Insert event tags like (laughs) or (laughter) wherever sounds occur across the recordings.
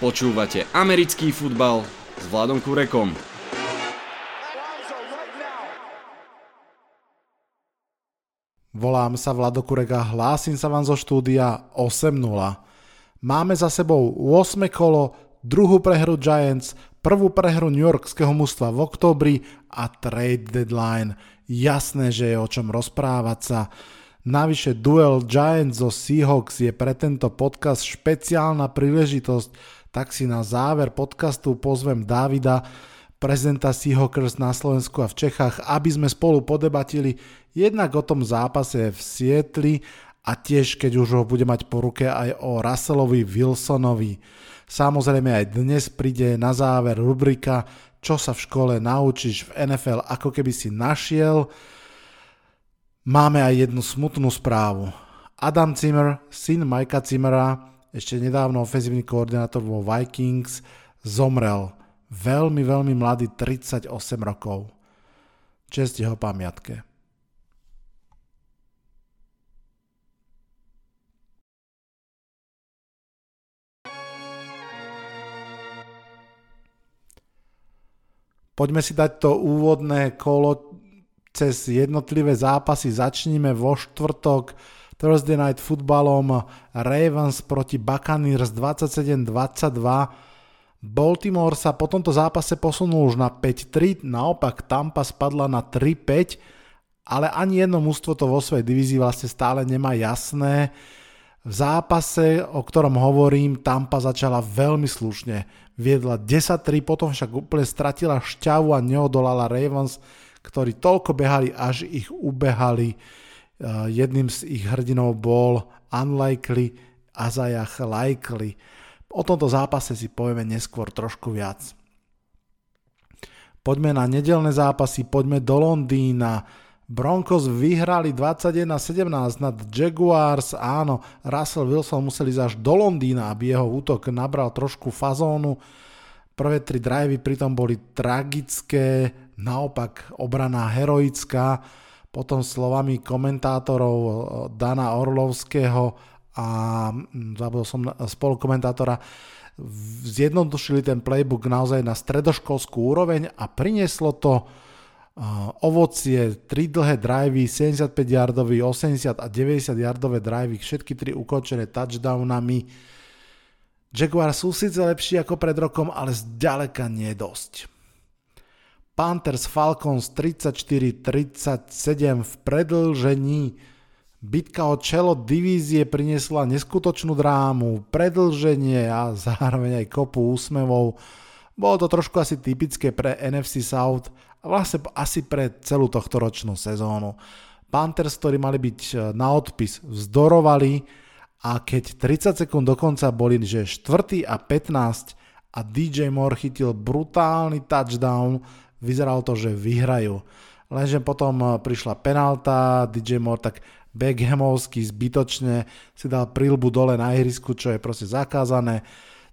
Počúvate americký futbal s Vladom Kurekom. Volám sa Vlado Kurek a hlásim sa vám zo štúdia 8.0. Máme za sebou 8. kolo, druhú prehru Giants, prvú prehru New Yorkského mužstva v oktobri a trade deadline. Jasné, že je o čom rozprávať sa. Navyše duel Giants zo Seahawks je pre tento podcast špeciálna príležitosť, tak si na záver podcastu pozvem Davida, prezenta Seahawkers na Slovensku a v Čechách, aby sme spolu podebatili jednak o tom zápase v Sietli a tiež, keď už ho bude mať po ruke, aj o Russellovi Wilsonovi. Samozrejme aj dnes príde na záver rubrika Čo sa v škole naučíš v NFL, ako keby si našiel. Máme aj jednu smutnú správu. Adam Zimmer, syn Majka Zimmera, ešte nedávno ofenzívny koordinátor vo Vikings, zomrel. Veľmi, veľmi mladý, 38 rokov. Čest jeho pamiatke. Poďme si dať to úvodné kolo cez jednotlivé zápasy. Začníme vo štvrtok Thursday Night Footballom Ravens proti Buccaneers 27-22. Baltimore sa po tomto zápase posunul už na 5-3, naopak Tampa spadla na 3-5, ale ani jedno mústvo to vo svojej divízii vlastne stále nemá jasné. V zápase, o ktorom hovorím, Tampa začala veľmi slušne. Viedla 10-3, potom však úplne stratila šťavu a neodolala Ravens, ktorí toľko behali, až ich ubehali. Eh, jedným z ich hrdinov bol Unlikely Azajach Likely. O tomto zápase si povieme neskôr trošku viac. Poďme na nedelné zápasy, poďme do Londýna. Broncos vyhrali 21-17 nad Jaguars. Áno, Russell Wilson museli ísť až do Londýna, aby jeho útok nabral trošku fazónu. Prvé tri drivey pritom boli tragické, naopak obrana heroická potom slovami komentátorov eh, Dana Orlovského a hm, zabudol som spolukomentátora, zjednodušili ten playbook naozaj na stredoškolskú úroveň a prinieslo to eh, ovocie, tri dlhé drivey, 75 yardový, 80 a 90 yardové drivey, všetky tri ukončené touchdownami. Jaguar sú síce lepší ako pred rokom, ale zďaleka nie dosť. Panthers Falcons 34-37 v predlžení. Bitka o čelo divízie priniesla neskutočnú drámu, predlženie a zároveň aj kopu úsmevov. Bolo to trošku asi typické pre NFC South a vlastne asi pre celú tohto ročnú sezónu. Panthers, ktorí mali byť e, na odpis, vzdorovali a keď 30 sekúnd dokonca boli, že 4. a 15 a DJ Moore chytil brutálny touchdown, vyzeralo to, že vyhrajú. Lenže potom eh, prišla penálta, DJ Moore tak Beckhamovský zbytočne si dal prilbu dole na ihrisku, čo je proste zakázané.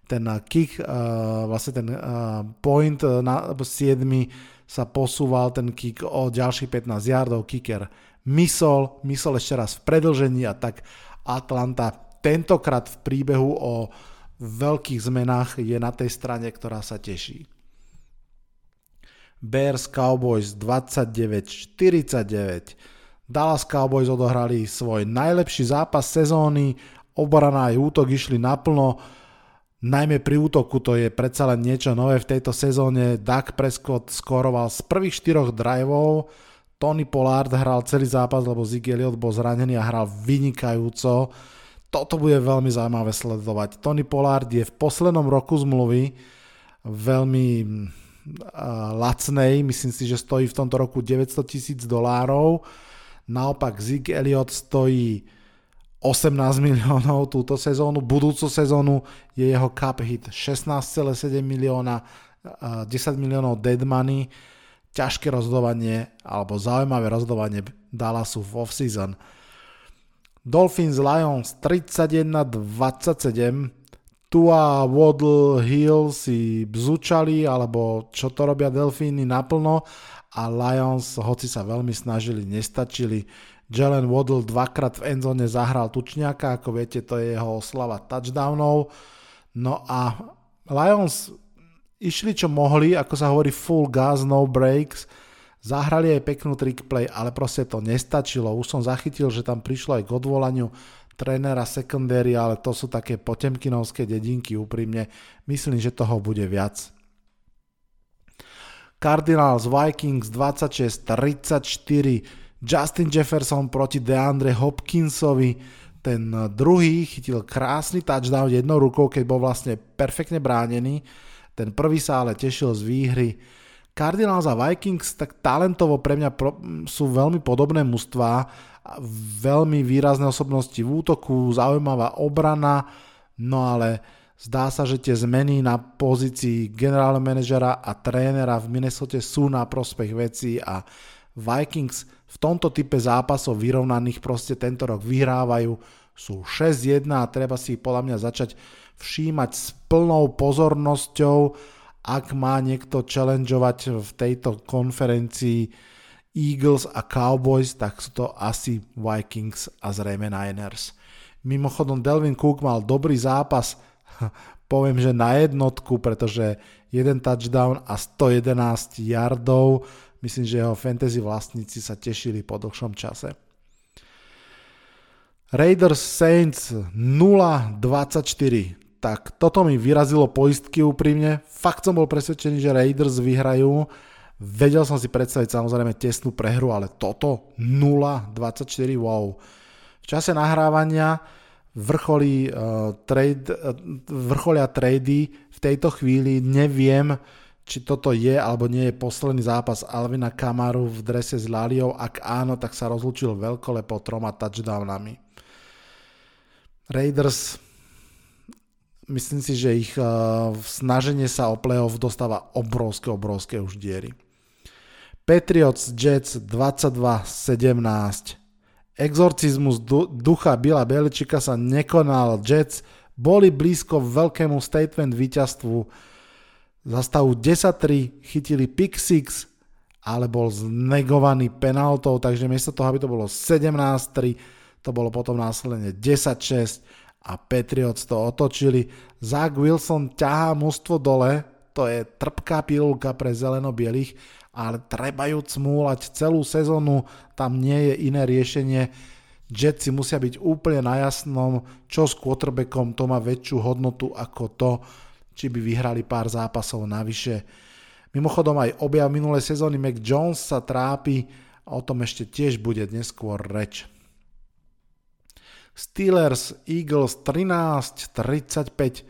Ten eh, kick, uh, vlastne ten point na 7 sa posúval ten kick o ďalších 15 yardov, kicker misol, misol ešte raz v predlžení a tak Atlanta tentokrát v príbehu o veľkých zmenách je na tej strane, ktorá sa teší. Bears Cowboys 29-49. Dallas Cowboys odohrali svoj najlepší zápas sezóny, obrana aj útok išli naplno, najmä pri útoku to je predsa len niečo nové v tejto sezóne. Dak Prescott skoroval z prvých štyroch driveov, Tony Pollard hral celý zápas, lebo Zig Elliott bol zranený a hral vynikajúco. Toto bude veľmi zaujímavé sledovať. Tony Pollard je v poslednom roku zmluvy veľmi lacnej, myslím si, že stojí v tomto roku 900 tisíc dolárov. Naopak Zig Elliot stojí 18 (laughs) miliónov túto sezónu, budúcu sezónu je jeho cap hit 16,7 milióna, 10 miliónov dead money, ťažké rozhodovanie alebo zaujímavé rozhodovanie Dallasu v off-season. Dolphins Lions 31-27, Tua, Waddle, Hill si bzučali, alebo čo to robia Delfíny naplno a Lions, hoci sa veľmi snažili, nestačili. Jalen Waddle dvakrát v endzone zahral tučňaka, ako viete, to je jeho oslava touchdownov. No a Lions išli čo mohli, ako sa hovorí full gas, no breaks, zahrali aj peknú trick play, ale proste to nestačilo. Už som zachytil, že tam prišlo aj k odvolaniu trénera secondary, ale to sú také potemkinovské dedinky úprimne. Myslím, že toho bude viac. Cardinals Vikings 26-34, Justin Jefferson proti DeAndre Hopkinsovi, ten druhý chytil krásny touchdown jednou rukou, keď bol vlastne perfektne bránený, ten prvý sa ale tešil z výhry. Cardinals a Vikings tak talentovo pre mňa sú veľmi podobné mužstvá, veľmi výrazné osobnosti v útoku, zaujímavá obrana, no ale Zdá sa, že tie zmeny na pozícii generálneho manažera a trénera v Minnesota sú na prospech veci a Vikings v tomto type zápasov vyrovnaných proste tento rok vyhrávajú, sú 6-1 a treba si ich podľa mňa začať všímať s plnou pozornosťou, ak má niekto challengeovať v tejto konferencii Eagles a Cowboys, tak sú to asi Vikings a zrejme Niners. Mimochodom Delvin Cook mal dobrý zápas (laughs) poviem, že na jednotku, pretože jeden touchdown a 111 yardov, myslím, že jeho fantasy vlastníci sa tešili po dlhšom čase. Raiders Saints 0-24. Tak toto mi vyrazilo poistky úprimne. Fakt som bol presvedčený, že Raiders vyhrajú. Vedel som si predstaviť samozrejme tesnú prehru, ale toto 0-24, wow. V čase nahrávania vrcholí, uh, trade, uh, vrcholia trady v tejto chvíli. Neviem, či toto je alebo nie je posledný zápas Alvina Kamaru v drese s Laliou. Ak áno, tak sa rozlúčil veľkolepo troma touchdownami. Raiders myslím si, že ich uh, snaženie sa o playoff dostáva obrovské, obrovské už diery. Patriots Jets 22-17 Exorcizmus ducha Bila Beličika sa nekonal. Jets boli blízko veľkému statement víťazstvu. Za stavu 10-3 chytili pick 6, ale bol znegovaný penaltou, takže miesto toho, aby to bolo 17-3, to bolo potom následne 10-6 a Patriots to otočili. Zach Wilson ťahá mústvo dole, to je trpká pilulka pre zeleno-bielých ale treba ju cmúlať celú sezónu, tam nie je iné riešenie. Jetsi musia byť úplne na jasnom, čo s quarterbackom to má väčšiu hodnotu ako to, či by vyhrali pár zápasov navyše. Mimochodom aj objav minulej sezóny Mac Jones sa trápi, a o tom ešte tiež bude neskôr reč. Steelers Eagles 13-35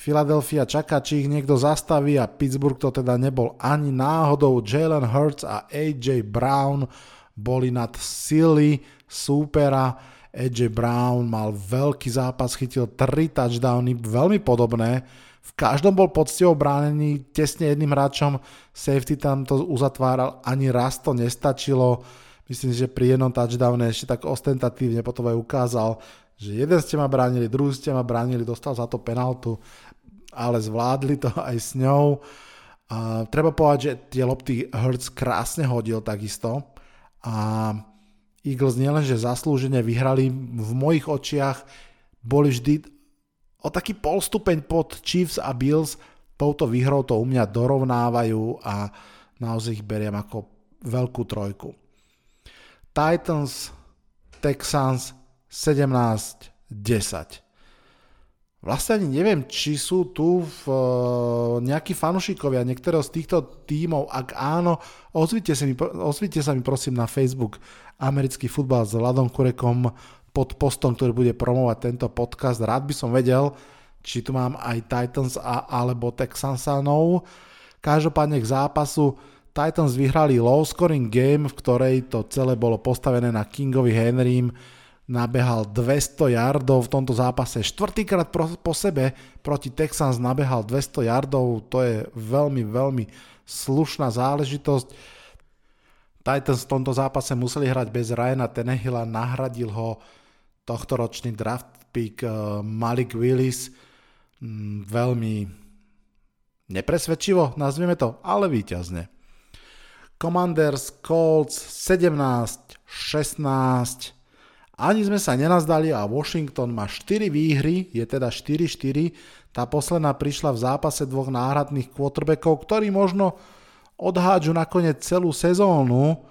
Philadelphia čaká, či ich niekto zastaví a Pittsburgh to teda nebol ani náhodou. Jalen Hurts a AJ Brown boli nad sily súpera. AJ Brown mal veľký zápas, chytil 3 touchdowny, veľmi podobné. V každom bol poctivo bránený tesne jedným hráčom. Safety tam to uzatváral, ani raz to nestačilo. Myslím, že pri jednom touchdowne ešte tak ostentatívne potom aj ukázal, že jeden ste ma bránili, druhý ste ma bránili, dostal za to penaltu ale zvládli to aj s ňou. A treba povedať, že tie lopty Hertz krásne hodil takisto a Eagles nielenže zaslúžene vyhrali, v mojich očiach boli vždy o taký polstupeň pod Chiefs a Bills, touto výhrou to u mňa dorovnávajú a naozaj ich beriem ako veľkú trojku. Titans, Texans 17-10. Vlastne ani neviem, či sú tu v, uh, nejakí fanušikovia niektorého z týchto tímov. Ak áno, ozvite sa, mi, ozvite sa mi prosím na Facebook Americký futbal s Vladom Kurekom pod postom, ktorý bude promovať tento podcast. Rád by som vedel, či tu mám aj Titans a, alebo Texansanov. Každopádne k zápasu Titans vyhrali low scoring game, v ktorej to celé bolo postavené na Kingovi Henrym nabehal 200 yardov v tomto zápase. Štvrtýkrát po sebe proti Texans nabehal 200 yardov, to je veľmi, veľmi slušná záležitosť. Titans v tomto zápase museli hrať bez Ryana Tenehilla, nahradil ho tohtoročný draft pick eh, Malik Willis. Mm, veľmi nepresvedčivo, nazvieme to, ale výťazne. Commanders Colts 17, 16, ani sme sa nenazdali a Washington má 4 výhry, je teda 4-4. Tá posledná prišla v zápase dvoch náhradných quarterbackov, ktorí možno odhádžu nakoniec celú sezónu,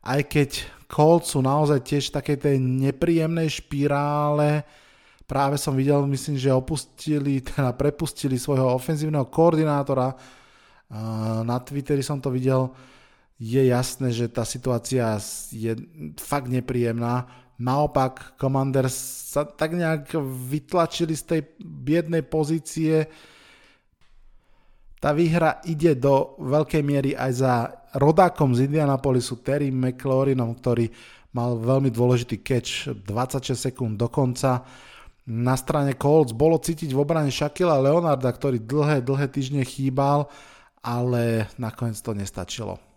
aj keď Colts sú naozaj tiež v takej tej nepríjemnej špirále. Práve som videl, myslím, že opustili, teda prepustili svojho ofenzívneho koordinátora. Na Twitteri som to videl. Je jasné, že tá situácia je fakt nepríjemná Naopak, Commanders sa tak nejak vytlačili z tej biednej pozície. Tá výhra ide do veľkej miery aj za rodákom z Indianapolisu Terry McLaurinom, ktorý mal veľmi dôležitý catch 26 sekúnd do konca. Na strane Colts bolo cítiť v obrane Shakila Leonarda, ktorý dlhé, dlhé týždne chýbal, ale nakoniec to nestačilo.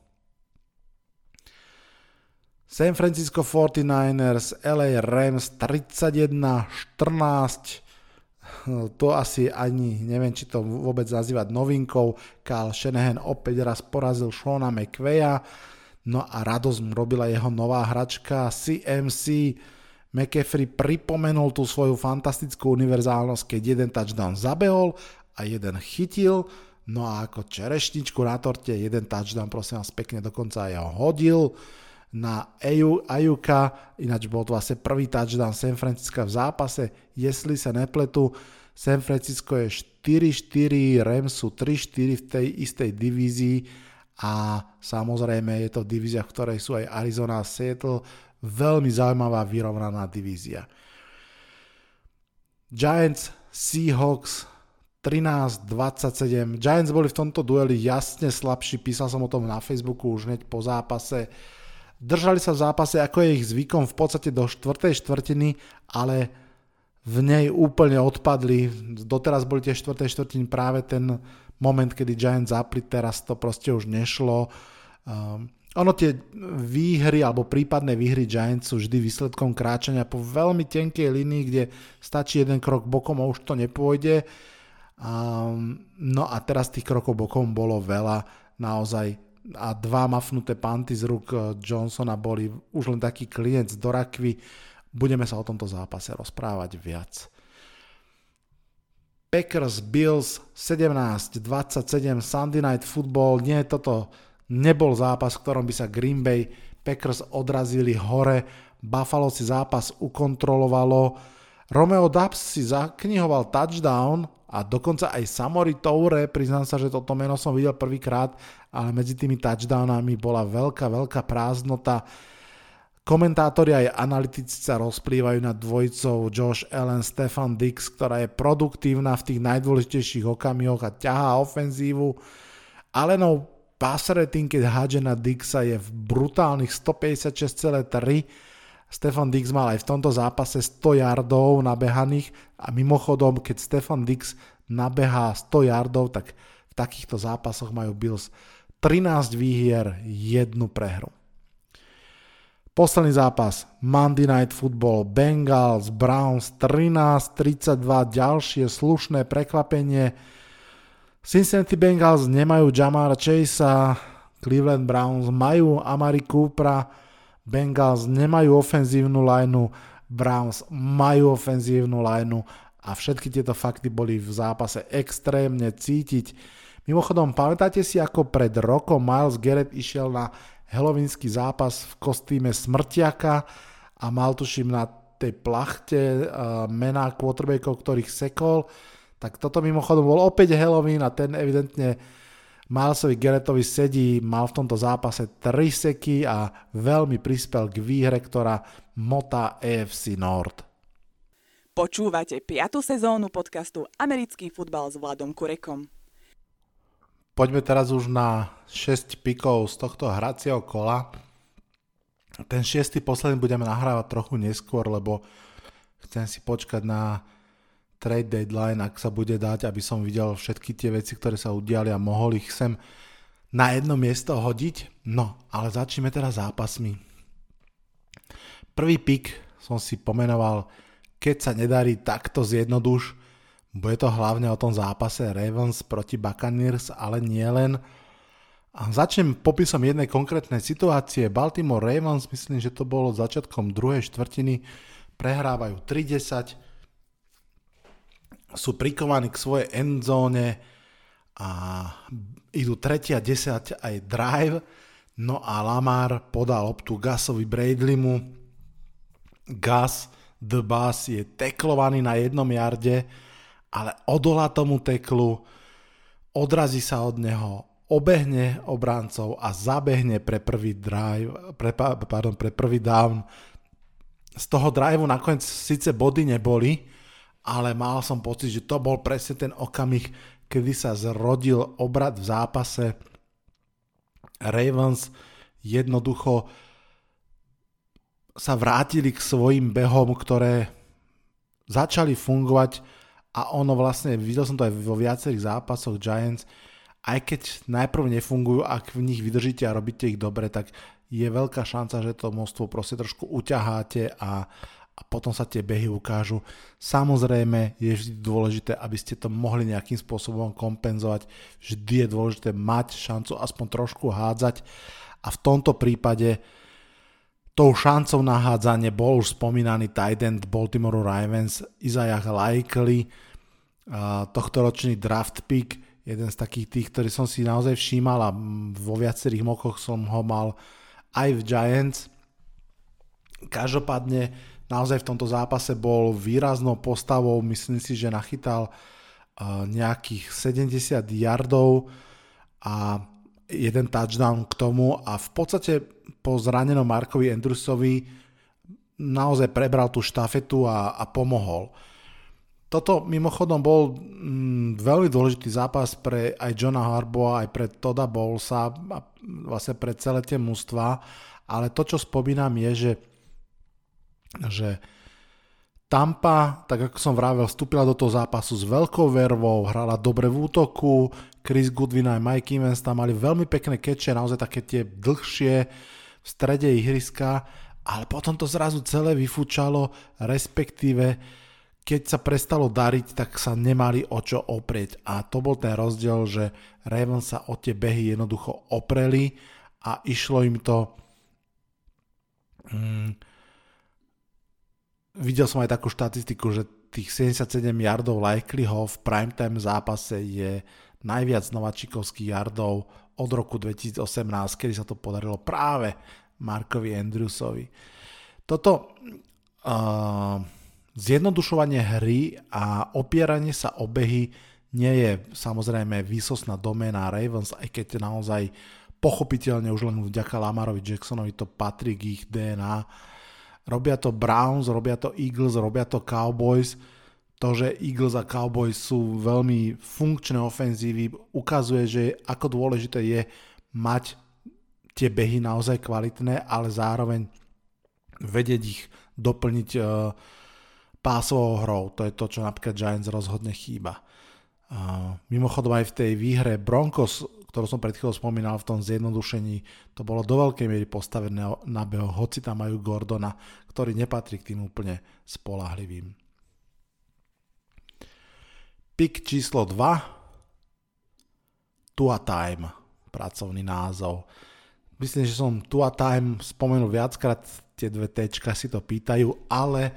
San Francisco 49ers, LA Rams 31-14. To asi ani neviem, či to vôbec nazývať novinkou. Kyle Shanahan opäť raz porazil Shona McVeya. No a radosť mu robila jeho nová hračka CMC. McCaffrey pripomenul tú svoju fantastickú univerzálnosť, keď jeden touchdown zabehol a jeden chytil. No a ako čerešničku na torte jeden touchdown prosím vás pekne dokonca aj ho hodil na Ajuka, ináč bol to vlastne prvý touchdown San Francisco v zápase, jestli sa nepletu, San Francisco je 4-4, Rams sú 3-4 v tej istej divízii a samozrejme je to divízia, v ktorej sú aj Arizona a Seattle, veľmi zaujímavá vyrovnaná divízia. Giants, Seahawks 13-27. Giants boli v tomto dueli jasne slabší, písal som o tom na Facebooku už hneď po zápase. Držali sa v zápase, ako je ich zvykom, v podstate do štvrtej štvrtiny, ale v nej úplne odpadli. Doteraz boli tie štvrtej štvrtiny práve ten moment, kedy Giants zapli, teraz to proste už nešlo. Um, ono tie výhry alebo prípadné výhry Giants sú vždy výsledkom kráčania po veľmi tenkej linii, kde stačí jeden krok bokom a už to nepôjde. Um, no a teraz tých krokov bokom bolo veľa. Naozaj a dva mafnuté panty z rúk eh, Johnsona boli už len taký klient do rakvy. Budeme sa o tomto zápase rozprávať viac. Packers Bills 17-27 Sunday Night Football. Nie, toto nebol zápas, v ktorom by sa Green Bay Packers odrazili hore. Buffalo si zápas ukontrolovalo. Romeo Dubs si zaknihoval touchdown a dokonca aj Samori Toure, priznám sa, že toto meno som videl prvýkrát, ale medzi tými touchdownami bola veľká, veľká prázdnota. Komentátori aj analytici sa rozplývajú nad dvojicou Josh Allen, Stefan Dix, ktorá je produktívna v tých najdôležitejších okamihoch a ťahá ofenzívu. Allenov pass rating, keď hádže na Dixa je v brutálnych 156,3 Stefan Dix mal aj v tomto zápase 100 yardov nabehaných a mimochodom, keď Stefan Dix nabehá 100 yardov, tak v takýchto zápasoch majú Bills 13 výhier, jednu prehru. Posledný zápas, Monday Night Football, Bengals, Browns 13-32, ďalšie slušné prekvapenie. Cincinnati Bengals nemajú Jamara Chasea, Cleveland Browns majú Amari Coopera, Bengals nemajú ofenzívnu lineu, Browns majú ofenzívnu lineu a všetky tieto fakty boli v zápase extrémne cítiť. Mimochodom, pamätáte si, ako pred rokom Miles Garrett išiel na helovinský zápas v kostýme smrtiaka a mal tuším na tej plachte uh, mená quarterbackov, ktorých sekol, tak toto mimochodom bol opäť Halloween a ten evidentne Milesovi Gerettovi sedí, mal v tomto zápase 3 seky a veľmi prispel k výhre, ktorá motá AFC Nord. Počúvate 5. sezónu podcastu Americký futbal s Vladom Kurekom. Poďme teraz už na 6 pikov z tohto hracieho kola. Ten šiestý posledný budeme nahrávať trochu neskôr, lebo chcem si počkať na trade deadline, ak sa bude dať, aby som videl všetky tie veci, ktoré sa udiali a mohol ich sem na jedno miesto hodiť. No, ale začneme teraz zápasmi. Prvý pik som si pomenoval, keď sa nedarí takto zjednoduš, bude to hlavne o tom zápase Ravens proti Buccaneers, ale nie len. A začnem popisom jednej konkrétnej situácie. Baltimore Ravens, myslím, že to bolo začiatkom druhej štvrtiny, prehrávajú 30 sú prikovaní k svojej endzóne a idú 3 a 10 aj drive, no a Lamar podal loptu Gasovi Bradleymu. Gas, the Bass je teklovaný na jednom jarde, ale odolá tomu teklu, odrazí sa od neho, obehne obrancov a zabehne pre prvý drive, pre, pardon, pre prvý down. Z toho driveu nakoniec síce body neboli, ale mal som pocit, že to bol presne ten okamih, kedy sa zrodil obrad v zápase. Ravens jednoducho sa vrátili k svojim behom, ktoré začali fungovať a ono vlastne, videl som to aj vo viacerých zápasoch Giants, aj keď najprv nefungujú, ak v nich vydržíte a robíte ich dobre, tak je veľká šanca, že to množstvo proste trošku uťaháte a, a potom sa tie behy ukážu. Samozrejme je vždy dôležité, aby ste to mohli nejakým spôsobom kompenzovať. Vždy je dôležité mať šancu aspoň trošku hádzať a v tomto prípade tou šancou na hádzanie bol už spomínaný tight end Baltimore Ravens Isaiah Likely, tohto ročný draft pick, jeden z takých tých, ktorý som si naozaj všímal a vo viacerých mokoch som ho mal aj v Giants. Každopádne naozaj v tomto zápase bol výraznou postavou, myslím si, že nachytal nejakých 70 yardov a jeden touchdown k tomu. A v podstate po zranenom Markovi Andrewsovi naozaj prebral tú štafetu a, a pomohol. Toto mimochodom bol mm, veľmi dôležitý zápas pre aj Johna Harboa, aj pre Toda Bowlesa a vlastne pre celé tie mužstva, ale to, čo spomínam je, že že Tampa, tak ako som vravel, vstúpila do toho zápasu s veľkou vervou, hrala dobre v útoku, Chris Goodwin aj Mike Evans tam mali veľmi pekné keče, naozaj také tie dlhšie v strede ihriska, ale potom to zrazu celé vyfúčalo, respektíve keď sa prestalo dariť, tak sa nemali o čo oprieť. A to bol ten rozdiel, že Ravens sa o tie behy jednoducho opreli a išlo im to... Hmm, videl som aj takú štatistiku, že tých 77 yardov Likelyho v primetime zápase je najviac nováčikovských yardov od roku 2018, kedy sa to podarilo práve Markovi Andrewsovi. Toto uh, zjednodušovanie hry a opieranie sa o behy nie je samozrejme výsosná doména Ravens, aj keď naozaj pochopiteľne už len vďaka Lamarovi Jacksonovi to patrí k ich DNA Robia to Browns, robia to Eagles, robia to Cowboys. To, že Eagles a Cowboys sú veľmi funkčné ofenzívy, ukazuje, že ako dôležité je mať tie behy naozaj kvalitné, ale zároveň vedieť ich doplniť uh, pásovou hrou. To je to, čo napríklad Giants rozhodne chýba. Uh, mimochodom aj v tej výhre Broncos ktorú som pred chvíľou spomínal v tom zjednodušení, to bolo do veľkej miery postavené na beho, hoci tam majú Gordona, ktorý nepatrí k tým úplne spolahlivým. Pik číslo 2, Tua Time, pracovný názov. Myslím, že som Tua Time spomenul viackrát, tie dve tečka si to pýtajú, ale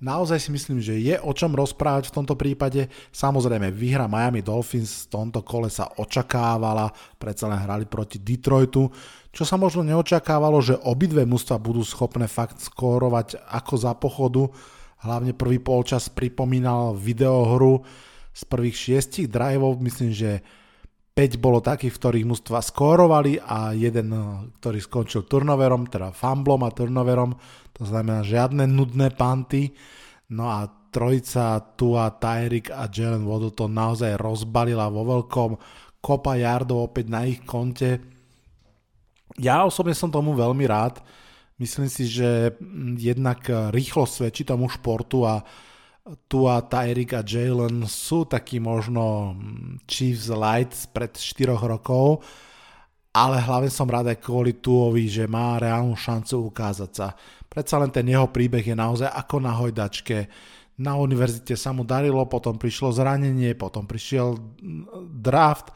naozaj si myslím, že je o čom rozprávať v tomto prípade. Samozrejme, výhra Miami Dolphins v tomto kole sa očakávala, predsa len hrali proti Detroitu, čo sa možno neočakávalo, že obidve mužstva budú schopné fakt skórovať ako za pochodu. Hlavne prvý polčas pripomínal videohru z prvých šiestich driveov, myslím, že 5 bolo takých, v ktorých mužstva skórovali a jeden, ktorý skončil turnoverom, teda fumblom a turnoverom, to znamená žiadne nudné panty. No a trojica Tua, Tyrik a Jalen Waddle to naozaj rozbalila vo veľkom, kopa yardov opäť na ich konte. Ja osobne som tomu veľmi rád. Myslím si, že jednak rýchlo svedčí tomu športu a tu a Tyreek a Jalen sú takí možno Chiefs Light pred 4 rokov, ale hlavne som rád aj kvôli Tuovi, že má reálnu šancu ukázať sa. Predsa len ten jeho príbeh je naozaj ako na hojdačke. Na univerzite sa mu darilo, potom prišlo zranenie, potom prišiel draft,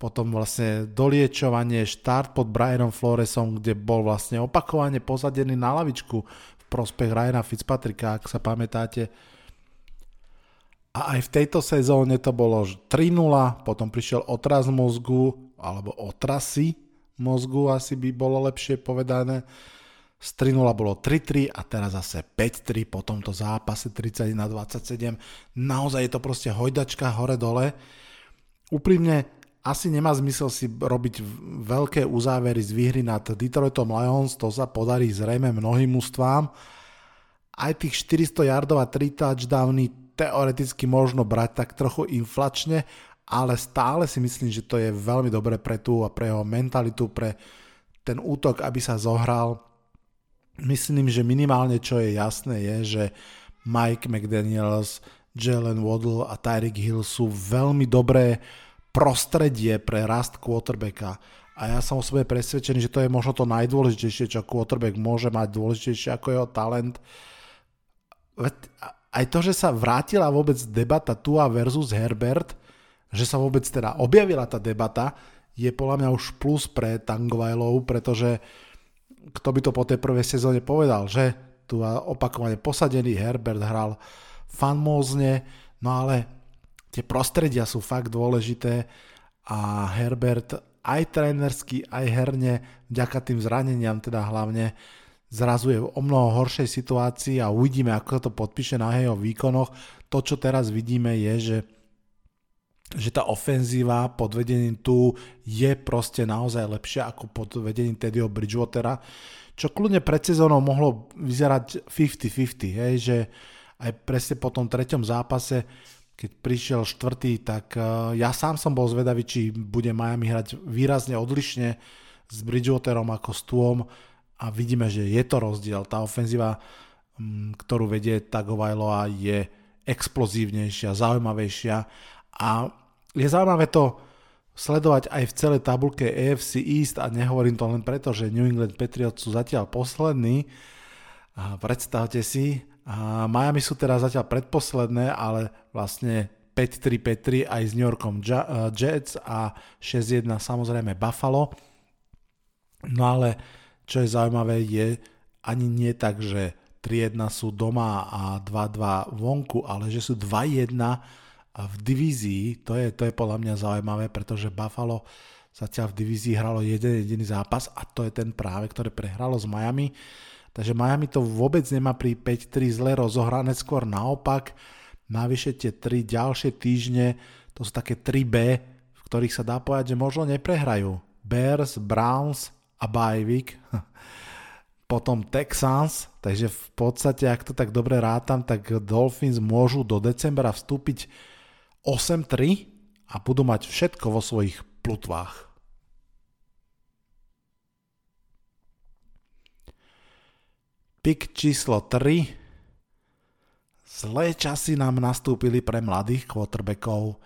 potom vlastne doliečovanie, štart pod Brianom Floresom, kde bol vlastne opakovane posadený na lavičku v prospech Ryana Fitzpatricka, ak sa pamätáte. A aj v tejto sezóne to bolo 3-0, potom prišiel otraz mozgu, alebo otrasy mozgu, asi by bolo lepšie povedané. Z 3-0 bolo 3-3 a teraz zase 5-3 po tomto zápase 31-27. Naozaj je to proste hojdačka hore-dole. Úprimne, asi nemá zmysel si robiť veľké uzávery z výhry nad Detroitom Lions, to sa podarí zrejme mnohým mústvám. Aj tých 400 yardov a 3 touchdowny teoreticky možno brať tak trochu inflačne, ale stále si myslím, že to je veľmi dobré pre tú a pre jeho mentalitu, pre ten útok, aby sa zohral. Myslím, že minimálne čo je jasné je, že Mike McDaniels, Jalen Waddle a Tyreek Hill sú veľmi dobré prostredie pre rast quarterbacka. A ja som o sebe presvedčený, že to je možno to najdôležitejšie, čo quarterback môže mať dôležitejšie ako jeho talent. Aj to, že sa vrátila vôbec debata Tua versus Herbert, že sa vôbec teda objavila tá debata, je podľa mňa už plus pre Tangovajlov, pretože kto by to po tej prvej sezóne povedal, že tu opakovane posadený Herbert hral fanmózne, no ale tie prostredia sú fakt dôležité a Herbert aj trénersky, aj herne, vďaka tým zraneniam teda hlavne, zrazuje o mnoho horšej situácii a uvidíme, ako to podpíše na jeho výkonoch. To, čo teraz vidíme, je, že že tá ofenzíva pod vedením tu je proste naozaj lepšia ako pod vedením Teddyho Bridgewatera, čo kľudne pred sezónou mohlo vyzerať 50-50, hej, že aj presne po tom treťom zápase keď prišiel štvrtý, tak uh, ja sám som bol zvedavý, či bude Miami hrať výrazne odlišne s Bridgewaterom ako s Tuom a vidíme, že je to rozdiel. Tá ofenzíva, um, ktorú vedie Tagovailoa je explozívnejšia, zaujímavejšia a je zaujímavé to sledovať aj v celej tabulke AFC East a nehovorím to len preto, že New England Patriots sú zatiaľ poslední. Predstavte si, a Miami sú teraz zatiaľ predposledné, ale vlastne 5-3 5-3 aj s New Yorkom eh, Jets a 6-1 samozrejme Buffalo. No ale čo je zaujímavé je ani nie tak, že 3-1 sú doma a 2-2 vonku, ale že sú 2-1 v divízii, to je, to je podľa mňa zaujímavé, pretože Buffalo zatiaľ v divízii hralo jeden jediný zápas a to je ten práve, ktoré prehralo s Miami. Takže Miami to vôbec nemá pri 5-3 zle rozohrané, skôr naopak. Navyše tie tri ďalšie týždne, to sú také 3B, v ktorých sa dá povedať, že možno neprehrajú. Bears, Browns a Bajvik. (laughs) Potom Texans, takže v podstate, ak to tak dobre rátam, tak Dolphins môžu do decembra vstúpiť 8-3 a budú mať všetko vo svojich plutvách. Pik číslo 3. Zlé časy nám nastúpili pre mladých quarterbackov.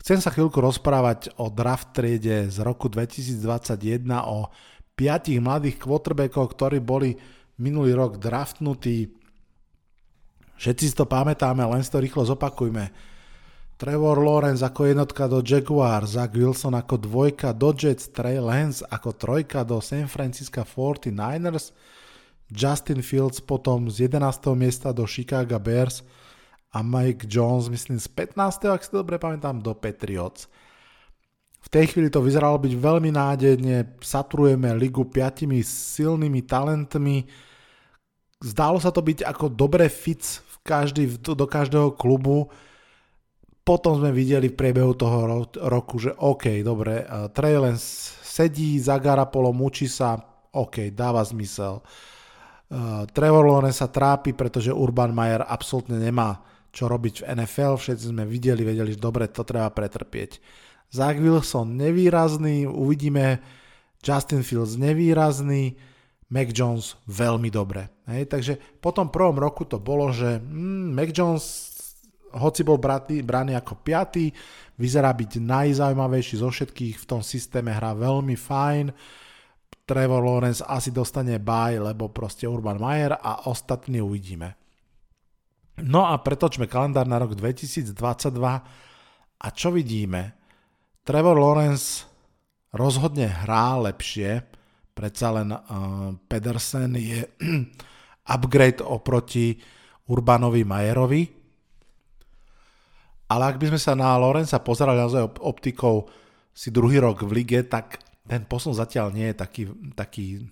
Chcem sa chvíľku rozprávať o draft triede z roku 2021 o piatich mladých quarterbackov, ktorí boli minulý rok draftnutí. Všetci si to pamätáme, len si to rýchlo zopakujme. Trevor Lawrence ako jednotka do Jaguar, Zach Wilson ako dvojka do Jets, Trey Lance ako trojka do San Francisco 49ers, Justin Fields potom z 11. miesta do Chicago Bears a Mike Jones, myslím z 15. ak si dobre pamätám, do Patriots. V tej chvíli to vyzeralo byť veľmi nádejne, saturujeme ligu piatimi silnými talentmi, zdálo sa to byť ako dobré fit v každý, do každého klubu, potom sme videli v priebehu toho roku, že OK, dobre, Trey Lance sedí, Zagara polo, mučí sa, OK, dáva zmysel. Trevor Lawrence sa trápi, pretože Urban Meyer absolútne nemá čo robiť v NFL, všetci sme videli, vedeli, že dobre, to treba pretrpieť. Zach Wilson nevýrazný, uvidíme Justin Fields nevýrazný, Mac Jones veľmi dobre. Hej, takže po tom prvom roku to bolo, že mm, Mac Jones, hoci bol bratý, braný ako piatý, vyzerá byť najzaujímavejší zo všetkých v tom systéme, hrá veľmi fajn, Trevor Lawrence asi dostane bye, lebo proste Urban Meyer a ostatní uvidíme. No a pretočme kalendár na rok 2022 a čo vidíme? Trevor Lawrence rozhodne hrá lepšie, predsa len uh, Pedersen je (clears throat) upgrade oproti Urbanovi Majerovi. Ale ak by sme sa na Lorenza pozerali naozaj optikou si druhý rok v lige, tak ten posun zatiaľ nie je taký, taký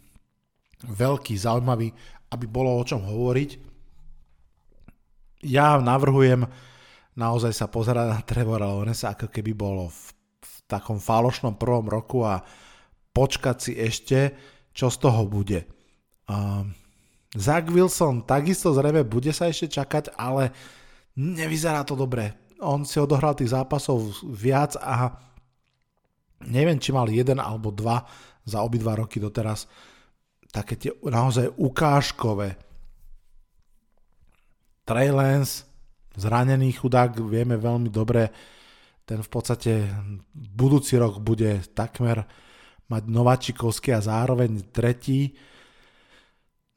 veľký, zaujímavý, aby bolo o čom hovoriť. Ja navrhujem naozaj sa pozerať na Trevora Lorenza, ako keby bolo v, v takom falošnom prvom roku a počkať si ešte, čo z toho bude. Uh, Zach Wilson takisto zrejme bude sa ešte čakať, ale nevyzerá to dobre. On si odohral tých zápasov viac a neviem, či mal jeden alebo dva za obidva roky doteraz také tie naozaj ukážkové. Trey Lance, zranený chudák, vieme veľmi dobre, ten v podstate budúci rok bude takmer mať Nováčikovský a zároveň tretí.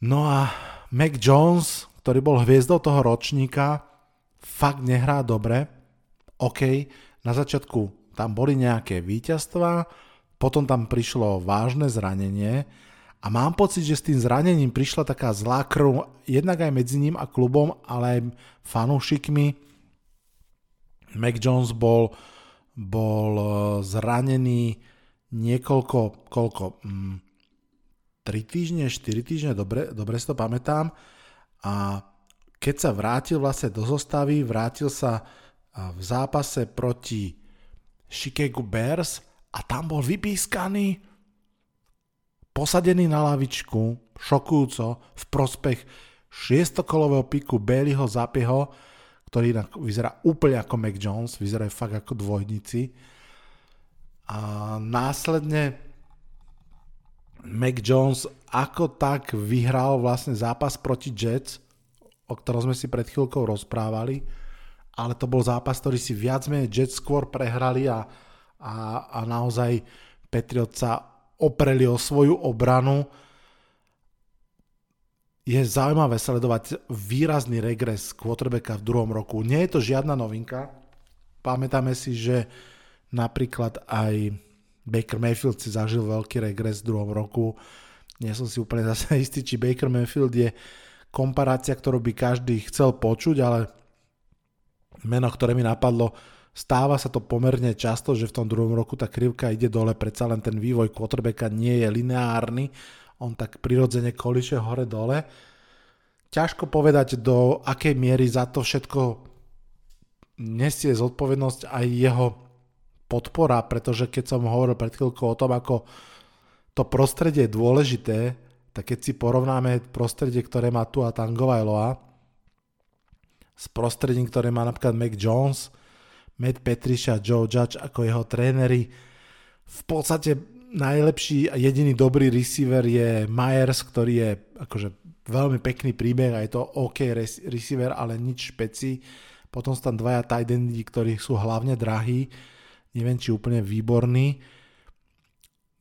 No a Mac Jones, ktorý bol hviezdou toho ročníka, fakt nehrá dobre. OK, na začiatku tam boli nejaké víťazstva, potom tam prišlo vážne zranenie a mám pocit, že s tým zranením prišla taká zlá krv jednak aj medzi ním a klubom, ale aj fanúšikmi. Mac Jones bol, bol eh, zranený niekoľko, koľko, mm, 3 týždne, 4 týždne, dobre, dobre si to pamätám. A keď sa vrátil vlastne do zostavy, vrátil sa v zápase proti Chicago Bears a tam bol vypískaný, posadený na lavičku, šokujúco, v prospech šiestokolového piku Baileyho Zapieho, ktorý vyzerá úplne ako Mac Jones, vyzerá fakt ako dvojnici. A následne Mac Jones ako tak vyhral vlastne zápas proti Jets, o ktorom sme si pred chvíľkou rozprávali, ale to bol zápas, ktorý si viac menej Jets skôr prehrali a, a, a naozaj Patriot sa opreli o svoju obranu. Je zaujímavé sledovať výrazný regres quarterbacka v druhom roku. Nie je to žiadna novinka. Pamätáme si, že Napríklad aj Baker Mayfield si zažil veľký regres v druhom roku. Nie som si úplne zase istý, či Baker Mayfield je komparácia, ktorú by každý chcel počuť, ale meno, ktoré mi napadlo, stáva sa to pomerne často, že v tom druhom roku tá krivka ide dole, predsa len ten vývoj quarterbacka nie je lineárny, on tak prirodzene koliše hore-dole. Ťažko povedať, do akej miery za to všetko nesie zodpovednosť aj jeho podpora, pretože keď som hovoril pred chvíľkou o tom, ako to prostredie je dôležité, tak keď si porovnáme prostredie, ktoré má tu a Tangovailoa s prostredím, ktoré má napríklad Mac Jones, Matt Petriša, Joe Judge ako jeho tréneri, v podstate najlepší a jediný dobrý receiver je Myers, ktorý je akože veľmi pekný príbeh a je to OK receiver, ale nič špeci. Potom sú tam dvaja tight endy, ktorí sú hlavne drahí neviem, či úplne výborný.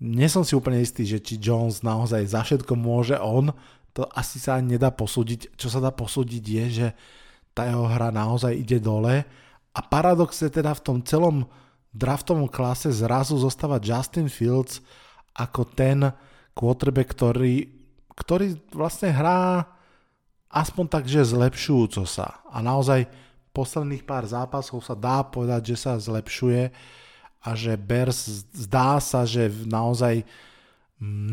Nie som si úplne istý, že či Jones naozaj za všetko môže on, to asi sa nedá posúdiť. Čo sa dá posúdiť je, že tá jeho hra naozaj ide dole a paradoxe teda v tom celom draftovom klase zrazu zostáva Justin Fields ako ten quarterback, ktorý, ktorý vlastne hrá aspoň tak, že zlepšujúco sa. A naozaj posledných pár zápasov sa dá povedať, že sa zlepšuje a že Bears zdá sa, že naozaj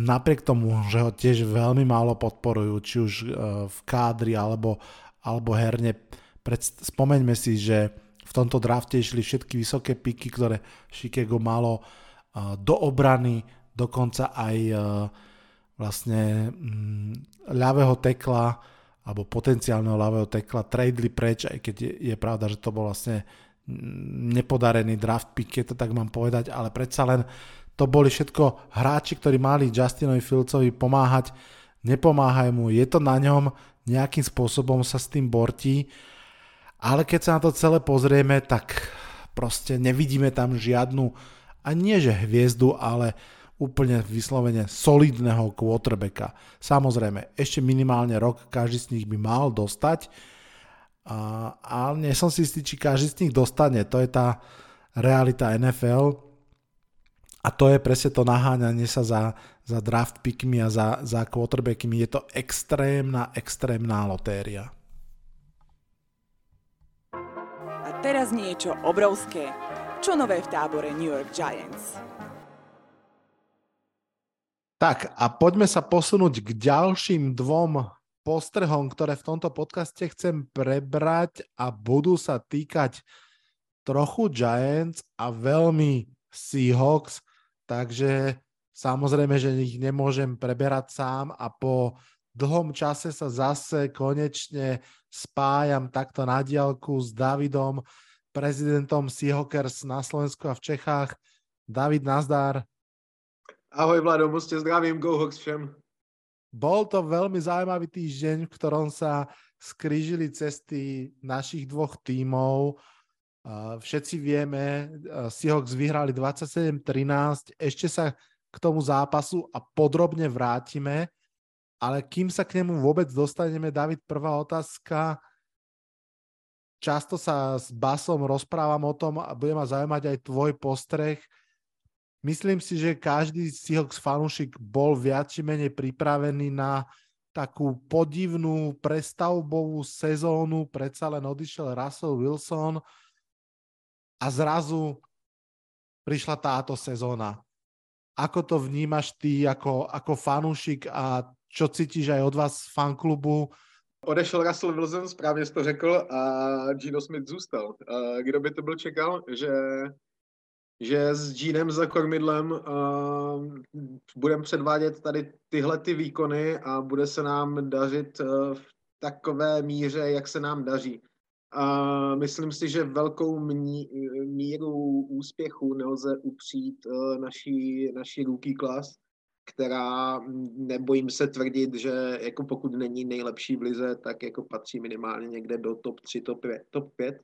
napriek tomu, že ho tiež veľmi málo podporujú, či už e, v kádri alebo, alebo herne, pred, spomeňme si, že v tomto drafte išli všetky vysoké piky, ktoré Chicago malo e, do obrany, dokonca aj e, vlastne mm, ľavého tekla alebo potenciálneho ľavého tekla. Tradeli preč, aj keď je, je pravda, že to bol vlastne nepodarený draft pick, keď to tak mám povedať, ale predsa len to boli všetko hráči, ktorí mali Justinovi Filcovi pomáhať, nepomáhajú mu, je to na ňom, nejakým spôsobom sa s tým bortí, ale keď sa na to celé pozrieme, tak proste nevidíme tam žiadnu, a nie že hviezdu, ale úplne vyslovene solidného quarterbacka. Samozrejme, ešte minimálne rok každý z nich by mal dostať, a, a nie som si istý, či každý z nich dostane. To je tá realita NFL. A to je presne to naháňanie sa za, za draft pickmi a za, za quarterbackmi. Je to extrémna, extrémna lotéria. A teraz niečo obrovské. Čo nové v tábore New York Giants? Tak a poďme sa posunúť k ďalším dvom postrehom, ktoré v tomto podcaste chcem prebrať a budú sa týkať trochu Giants a veľmi Seahawks, takže samozrejme, že ich nemôžem preberať sám a po dlhom čase sa zase konečne spájam takto na diálku s Davidom, prezidentom Seahawkers na Slovensku a v Čechách. David, nazdar. Ahoj Vlado, moc zdravím, go Hawks všem. Bol to veľmi zaujímavý týždeň, v ktorom sa skrížili cesty našich dvoch tímov. Všetci vieme, Seahawks vyhrali 27-13, ešte sa k tomu zápasu a podrobne vrátime, ale kým sa k nemu vôbec dostaneme, David, prvá otázka. Často sa s Basom rozprávam o tom a bude ma zaujímať aj tvoj postreh – Myslím si, že každý Seahawks fanúšik bol viac či menej pripravený na takú podivnú prestavbovú sezónu, predsa len odišiel Russell Wilson a zrazu prišla táto sezóna. Ako to vnímaš ty ako, ako fanúšik a čo cítiš aj od vás z fanklubu? Odešel Russell Wilson, správně jsi to řekl, a Gino Smith zůstal. Kdo by to byl čekal, že že s Jeanem za kormidlem uh, budeme předvádět tady tyhle ty výkony a bude se nám dařit uh, v takové míře, jak se nám daří. A myslím si, že velkou mí, míru úspěchu nelze upřít uh, naší, naší rookie class, která nebojím se tvrdit, že jako pokud není nejlepší v lize, tak jako patří minimálně někde do top 3, top 5. Top 5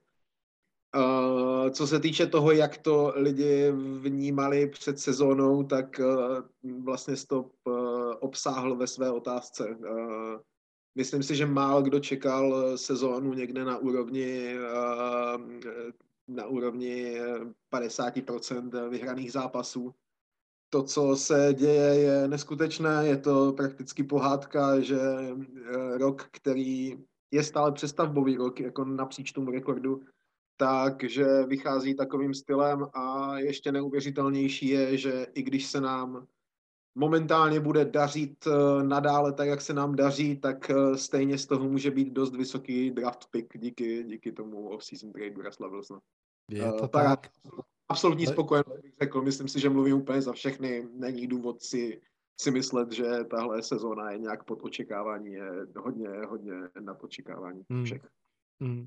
Uh, co se týče toho, jak to lidi vnímali před sezónou, tak uh, vlastně stop uh, obsáhl ve své otázce. Myslím si, že málo kdo čekal sezónu někde na úrovni na úrovni 50% vyhraných zápasů. To, co se děje, je neskutečné, je to prakticky pohádka, že rok, který je stále přestavbový rok, jako napříč tomu rekordu, takže vychází takovým stylem a ještě neuvěřitelnější je, že i když se nám momentálně bude dařit eh, nadále tak, jak se nám daří, tak eh, stejně z toho může být dost vysoký draft pick díky, díky tomu off-season trade Russell Wilsona. Je to uh, tak. Absolutní spokojenost bych řekl. Myslím si, že mluvím úplně za všechny. Není důvod si, si myslet, že tahle sezóna je nějak pod očekávání. Je hodně, hodně nad očekávání hmm. všech. Hmm.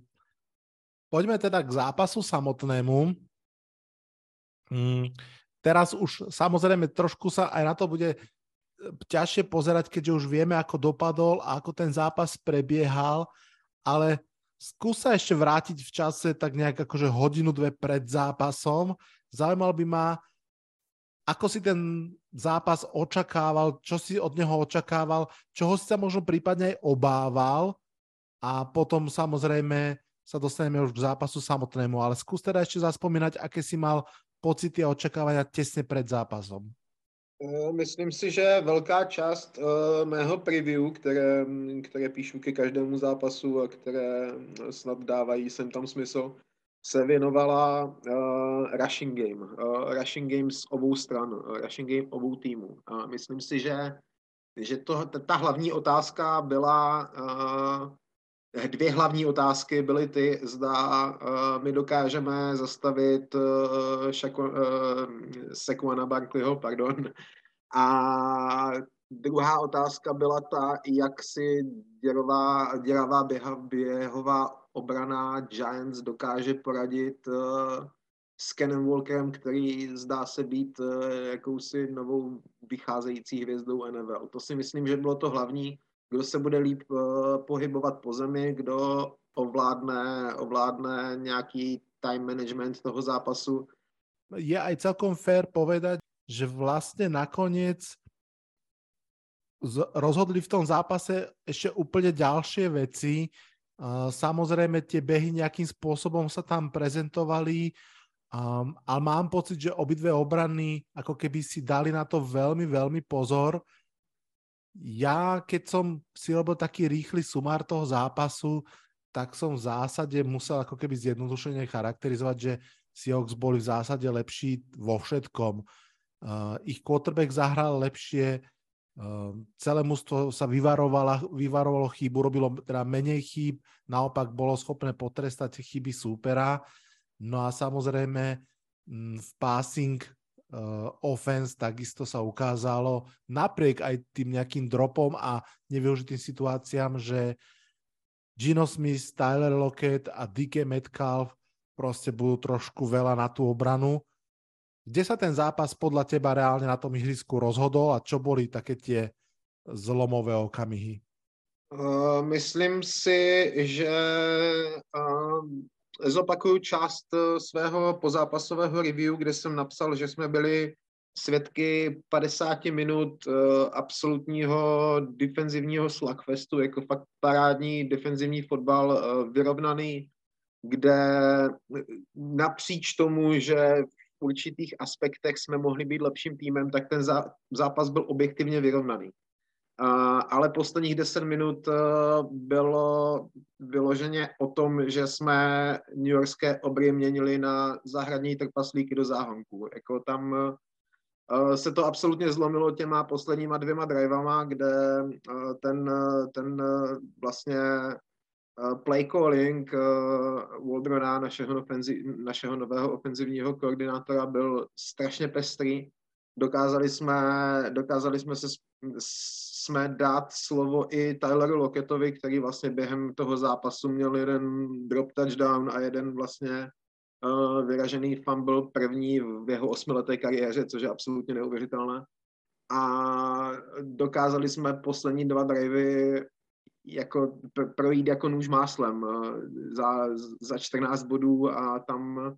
Poďme teda k zápasu samotnému. Mm, teraz už samozrejme trošku sa aj na to bude e, ťažšie pozerať, keďže už vieme, ako dopadol a ako ten zápas prebiehal, ale skús sa ešte vrátiť v čase tak nejak akože hodinu, dve pred zápasom. Zaujímal by ma, ako si ten zápas očakával, čo si od neho očakával, čoho si sa možno prípadne aj obával a potom samozrejme sa dostaneme už k zápasu samotnému, ale skús teda ešte zaspomínať, aké si mal pocity a očakávania tesne pred zápasom. Eh, myslím si, že velká část uh, mého preview, které, které píšu ke každému zápasu a které snad dávají sem tam smysl, se věnovala uh, rushing game. Uh, rushing game z obou stran, uh, rushing game obou týmů. Uh, myslím si, že, že to, ta hlavní otázka byla uh, Dvě hlavní otázky byly ty, zda uh, my dokážeme zastavit uh, Shaku, uh, Sekuana Barkleyho, pardon. A druhá otázka byla ta, jak si děrová, děravá běha, běhová obrana Giants dokáže poradit uh, s Kenem Walkerem, který zdá se být uh, jakousi novou vycházející hvězdou NFL. To si myslím, že bylo to hlavní kdo se bude líp uh, pohybovat po zemi, kdo ovládne, ovládne nějaký time management toho zápasu. Je aj celkom fér povedať, že vlastne nakoniec rozhodli v tom zápase ešte úplne ďalšie veci. Samozrejme tie behy nejakým spôsobom sa tam prezentovali. Um, ale mám pocit, že obidve obrany ako keby si dali na to veľmi, veľmi pozor. Ja, keď som si robil taký rýchly sumár toho zápasu, tak som v zásade musel ako keby zjednodušene charakterizovať, že Seahawks boli v zásade lepší vo všetkom. Uh, ich quarterback zahral lepšie, uh, celé mužstvo sa vyvarovalo, chybu, robilo teda menej chýb, naopak bolo schopné potrestať chyby súpera. No a samozrejme mm, v passing offense takisto sa ukázalo napriek aj tým nejakým dropom a nevyužitým situáciám, že Gino Smith, Tyler Lockett a DK Metcalf proste budú trošku veľa na tú obranu. Kde sa ten zápas podľa teba reálne na tom ihrisku rozhodol a čo boli také tie zlomové okamihy? Uh, myslím si, že uh, zopakuju část eh, svého pozápasového review, kde jsem napsal, že jsme byli svědky 50 minut uh, absolutního defenzivního slugfestu, jako fakt parádní defenzivní fotbal, uh, vyrovnaný, kde napříč tomu, že v určitých aspektech jsme mohli být lepším týmem, tak ten zápas byl objektivně vyrovnaný. Uh, ale posledních 10 minut uh, bylo vyloženě o tom, že jsme New Yorkské obry měnili na zahradní trpaslíky do záhonku. Jako tam uh, se to absolutně zlomilo těma posledníma dvěma drivama, kde ten, ten vlastně play calling Waldrona, našeho, našeho nového ofenzivního koordinátora, byl strašně pestrý dokázali jsme, dokázali jsme se jsme dát slovo i Tyleru Lockettovi, který vlastně během toho zápasu měl jeden drop touchdown a jeden vlastně uh, vyražený fumble první v jeho osmileté kariéře, což je absolutně neuvěřitelné. A dokázali jsme poslední dva drivey jako projít jako nůž máslem uh, za, za 14 bodů a tam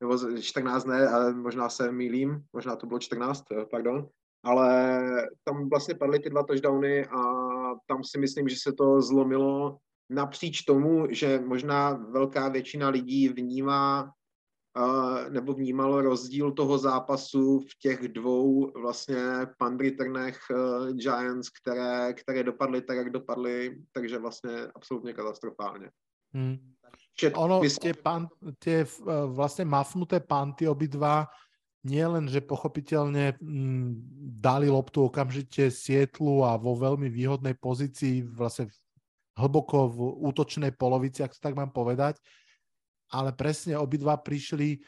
nebo 14 ne, ale možná se mýlím, možná to bylo 14, pardon, ale tam vlastně padly ty dva touchdowny a tam si myslím, že se to zlomilo napříč tomu, že možná velká většina lidí vnímá uh, nebo vnímalo rozdíl toho zápasu v těch dvou vlastně punt returnech uh, Giants, které, které dopadly tak, jak dopadly, takže vlastně absolutně katastrofálně. Hmm. ono, tie, pan, tie vlastne mafnuté panty obidva nie len, že pochopiteľne mm, dali loptu okamžite Sietlu a vo veľmi výhodnej pozícii, vlastne hlboko v útočnej polovici, ak to tak mám povedať, ale presne obidva prišli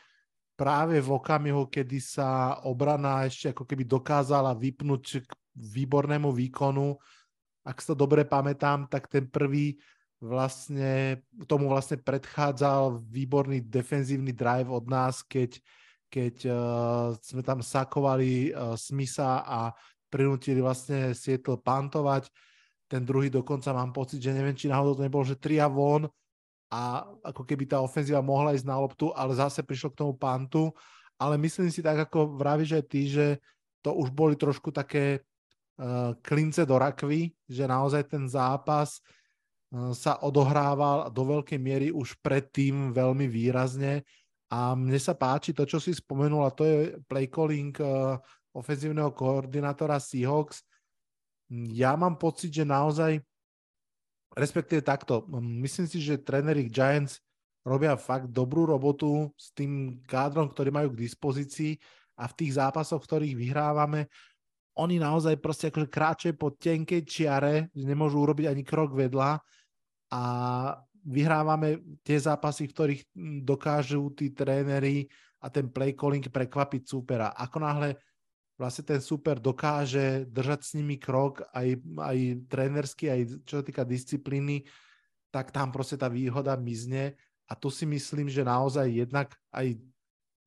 práve v okamihu, kedy sa obrana ešte ako keby dokázala vypnúť k výbornému výkonu. Ak sa dobre pamätám, tak ten prvý vlastne, tomu vlastne predchádzal výborný defenzívny drive od nás, keď keď uh, sme tam sakovali uh, Smitha a prinútili vlastne Seattle pantovať. Ten druhý dokonca mám pocit, že neviem, či náhodou to nebolo, že tria von a ako keby tá ofenzíva mohla ísť na loptu, ale zase prišlo k tomu pantu. Ale myslím si tak, ako vravíš aj ty, že to už boli trošku také uh, klince do rakvy, že naozaj ten zápas uh, sa odohrával do veľkej miery už predtým veľmi výrazne a mne sa páči to, čo si spomenul, a to je play calling uh, ofenzívneho koordinátora Seahawks. Ja mám pocit, že naozaj, respektíve takto, myslím si, že tréneri Giants robia fakt dobrú robotu s tým kádrom, ktorý majú k dispozícii a v tých zápasoch, ktorých vyhrávame, oni naozaj proste akože kráčajú po tenkej čiare, nemôžu urobiť ani krok vedľa a vyhrávame tie zápasy, v ktorých hm, dokážu tí tréneri a ten play calling prekvapiť supera. Ako náhle vlastne ten super dokáže držať s nimi krok aj, aj trénersky, aj čo sa týka disciplíny, tak tam proste tá výhoda mizne a tu si myslím, že naozaj jednak aj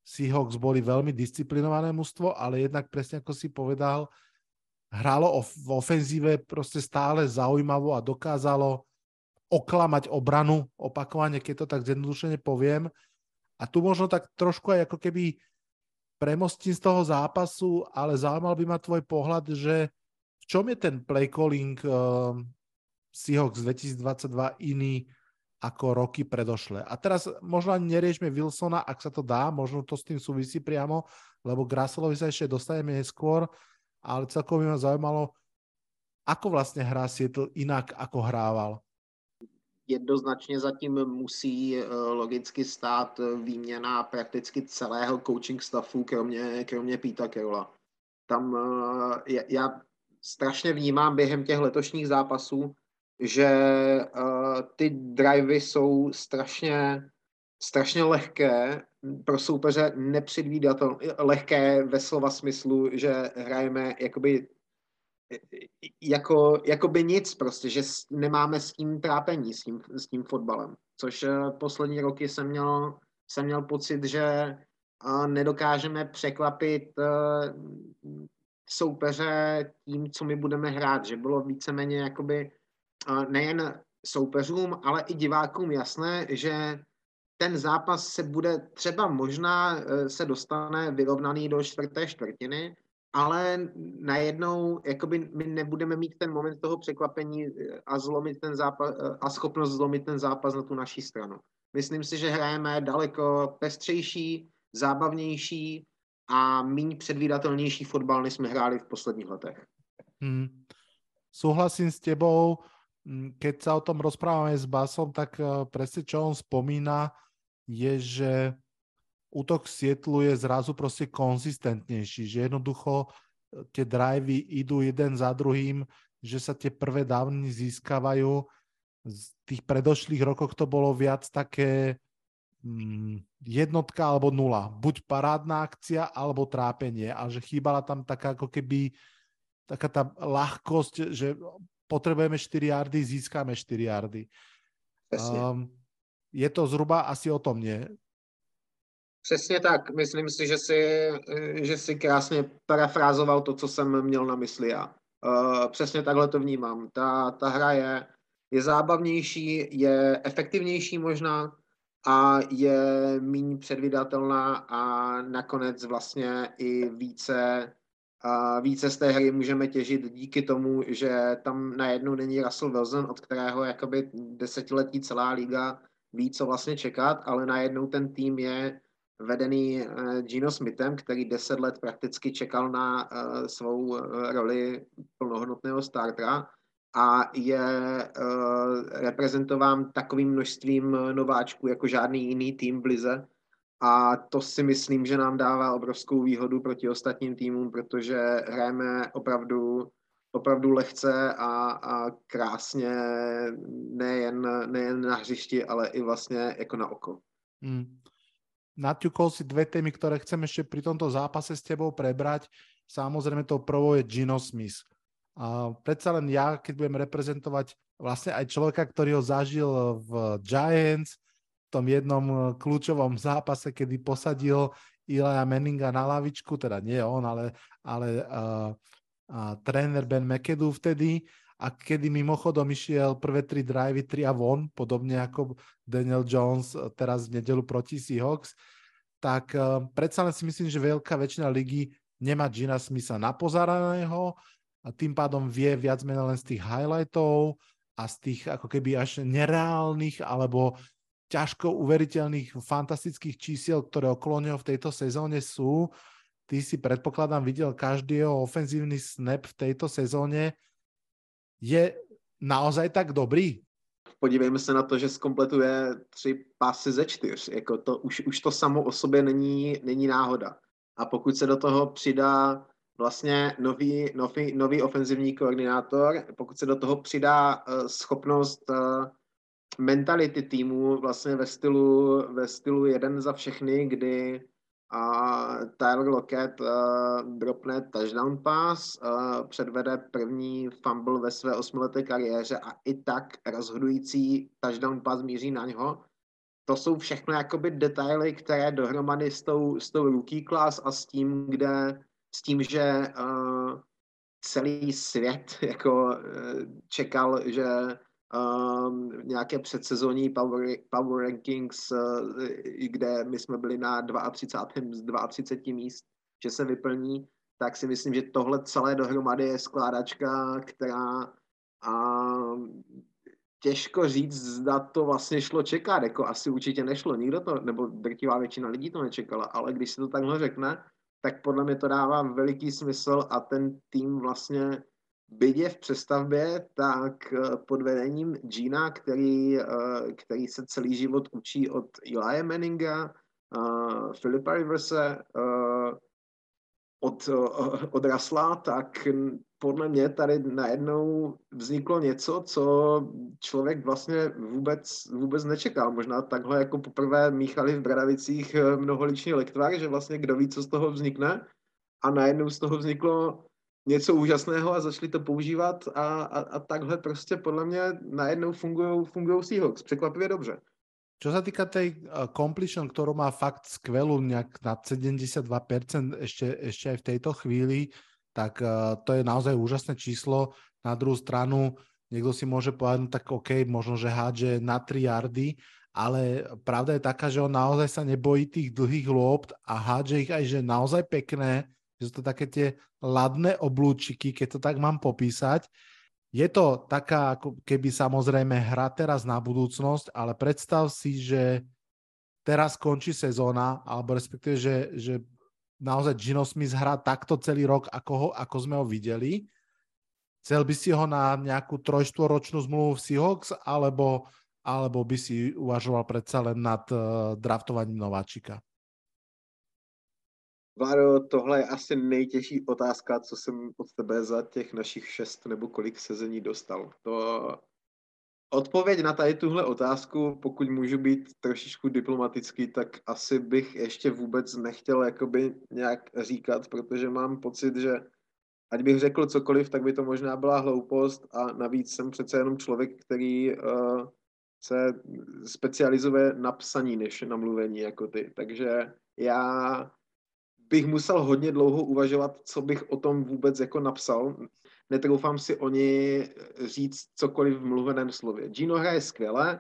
Seahawks boli veľmi disciplinované mužstvo, ale jednak presne ako si povedal, hralo v ofenzíve proste stále zaujímavo a dokázalo oklamať obranu opakovane, keď to tak zjednodušene poviem. A tu možno tak trošku aj ako keby premostím z toho zápasu, ale zaujímal by ma tvoj pohľad, že v čom je ten play calling uh, Seahawks 2022 iný ako roky predošle. A teraz možno ani neriešme Wilsona, ak sa to dá, možno to s tým súvisí priamo, lebo Graselovi sa ešte dostaneme neskôr, ale celkovo by ma zaujímalo, ako vlastne hrá Seattle inak, ako hrával. Jednoznačně zatím musí eh, logicky stát výměna prakticky celého coaching staffu, kromě, kromě Pita Kerola. Tam eh, já strašně vnímám během těch letošních zápasů, že ty drivey jsou strašně, strašně lehké pro soupeře nepředvídatelné, lehké ve slova smyslu, že hrajeme jakoby jako, jakoby nic prostě, že nemáme s tím trápení, s tím, s tím fotbalem. Což uh, poslední roky jsem měl, jsem měl pocit, že nedokážeme překvapit uh, soupeře tím, co my budeme hrát, že bylo víceméně jakoby nejen soupeřům, ale i divákům jasné, že ten zápas se bude třeba možná se dostane vyrovnaný do čtvrté čtvrtiny, ale najednou jakoby my nebudeme mít ten moment toho překvapení e, a, zlomit ten zápas, e, a schopnost zlomit ten zápas na tu naší stranu. Myslím si, že hrajeme daleko pestřejší, zábavnější a méně předvídatelnější fotbal, než jsme hráli v posledních letech. Hmm. Souhlasím s tebou. Mm, keď sa o tom rozprávame s Basom, tak eh, presne čo on spomína, je, že útok Sietlu je zrazu proste konzistentnejší, že jednoducho eh, tie drivey idú jeden za druhým, že sa tie prvé dávny získavajú. Z tých predošlých rokoch to bolo viac také mm, jednotka alebo nula. Buď parádna akcia, alebo trápenie. A že chýbala tam taká ako keby taká tá ľahkosť, že potrebujeme 4 yardy, získame 4 yardy. Um, je to zhruba asi o tom, nie? Přesně tak. Myslím si, že si, že si krásně parafrázoval to, co jsem měl na mysli já. Uh, přesně takhle to vnímám. Ta, ta hra je, je zábavnější, je efektivnější možná a je méně předvydatelná a nakonec vlastně i více více z té hry můžeme těžit díky tomu, že tam najednou není Russell Wilson, od kterého jakoby desetiletí celá liga ví, co vlastně čekat, ale najednou ten tým je vedený uh, Gino Smithem, který deset let prakticky čekal na uh, svou uh, roli plnohodnotného startera a je reprezentován takovým množstvím nováčků jako žádný jiný tým v Lize, a to si myslím, že nám dává obrovskou výhodu proti ostatním týmům, protože hrajeme opravdu, opravdu lehce a, a krásně nejen, nejen na hřišti, ale i vlastně jako na oko. Hmm. Naťukol si dve témy, ktoré chcem ešte pri tomto zápase s tebou prebrať. Samozrejme tou prvou je Gino Smith. A predsa len ja, keď budem reprezentovať vlastne aj človeka, ktorý ho zažil v Giants, tom jednom eh, kľúčovom zápase, kedy posadil Ilaja Menninga na lavičku, teda nie on, ale, ale uh, uh, tréner Ben McAdoo vtedy, a kedy mimochodom išiel prvé tri drivey, tri a von, podobne ako Daniel Jones eh, teraz v nedelu proti Seahawks, tak uh, predsa len si myslím, že veľká väčšina ligy nemá Gina Smitha napozaraného a tým pádom vie viac menej len z tých highlightov a z tých ako keby až nereálnych alebo ťažko uveriteľných fantastických čísiel, ktoré okolo neho v tejto sezóne sú. Ty si predpokladám videl každý jeho ofenzívny snap v tejto sezóne. Je naozaj tak dobrý? Podívejme se na to, že zkompletuje tři pásy ze čtyř. Jako to, už, už to samo o sobě není, není náhoda. A pokud se do toho přidá vlastně nový, nový, nový ofenzivní koordinátor, pokud se do toho přidá uh, schopnost uh, mentality týmu vlastně ve stylu, ve stylu jeden za všechny, kdy a Tyler Lockett uh, dropne touchdown pass, uh, předvede první fumble ve své osmileté kariéře a i tak rozhodující touchdown pass míří na něho. To jsou všechno jakoby detaily, které dohromady s tou, s tou rookie class a s tím, kde, s tím, že uh, celý svět (laughs) jako uh, čekal, že um, nějaké předsezónní power, power rankings, uh, kde my jsme byli na 32. z 32 míst, že se vyplní, tak si myslím, že tohle celé dohromady je skládačka, která um, těžko říct, zda to vlastně šlo čekat, jako asi určitě nešlo, nikdo to, nebo drtivá většina lidí to nečekala, ale když se to takhle řekne, tak podle mě to dává veliký smysl a ten tým vlastně bydě v přestavbě, tak eh, pod vedením Gina, který, eh, který se celý život učí od Eli Manninga, Filipa Riverse, od, od Rasla, tak podle mě tady najednou vzniklo něco, co člověk vlastně vůbec, vůbec nečekal. Možná takhle jako poprvé míchali v Bradavicích eh, mnoholiční lektvar, že vlastně kdo ví, co z toho vznikne. A najednou z toho vzniklo něco úžasného a začali to používat a, a, a takhle prostě podle mě najednou fungují Seahawks. Překvapivě dobře. Čo sa týka tej uh, completion, ktorú má fakt skvelú, nejak na 72% ešte, ešte aj v tejto chvíli, tak uh, to je naozaj úžasné číslo. Na druhú stranu, niekto si môže povedať, no tak OK, možno, že hádže na 3 yardy, ale pravda je taká, že on naozaj sa nebojí tých dlhých lôpt a hádže ich aj, že naozaj pekné, že sú to také tie ladné oblúčiky, keď to tak mám popísať. Je to taká, ako keby samozrejme hra teraz na budúcnosť, ale predstav si, že teraz končí sezóna, alebo respektíve, že, že naozaj Gino Smith hrá takto celý rok, ako, ho, ako sme ho videli. Chcel by si ho na nejakú trojštvoročnú zmluvu v Seahawks, alebo, alebo by si uvažoval predsa len nad uh, draftovaním nováčika? Váro, tohle je asi nejtěžší otázka, co jsem od tebe za těch našich šest nebo kolik sezení dostal. To odpověď na tady tuhle otázku, pokud můžu být trošičku diplomatický, tak asi bych ještě vůbec nechtěl jakoby nějak říkat, protože mám pocit, že ať bych řekl cokoliv, tak by to možná byla hloupost a navíc jsem přece jenom člověk, který uh, se specializuje na psaní než na mluvení jako ty. Takže já bych musel hodně dlouho uvažovat, co bych o tom vůbec jako napsal. Netroufám si o ní říct cokoliv v mluveném slově. Gino hraje skvěle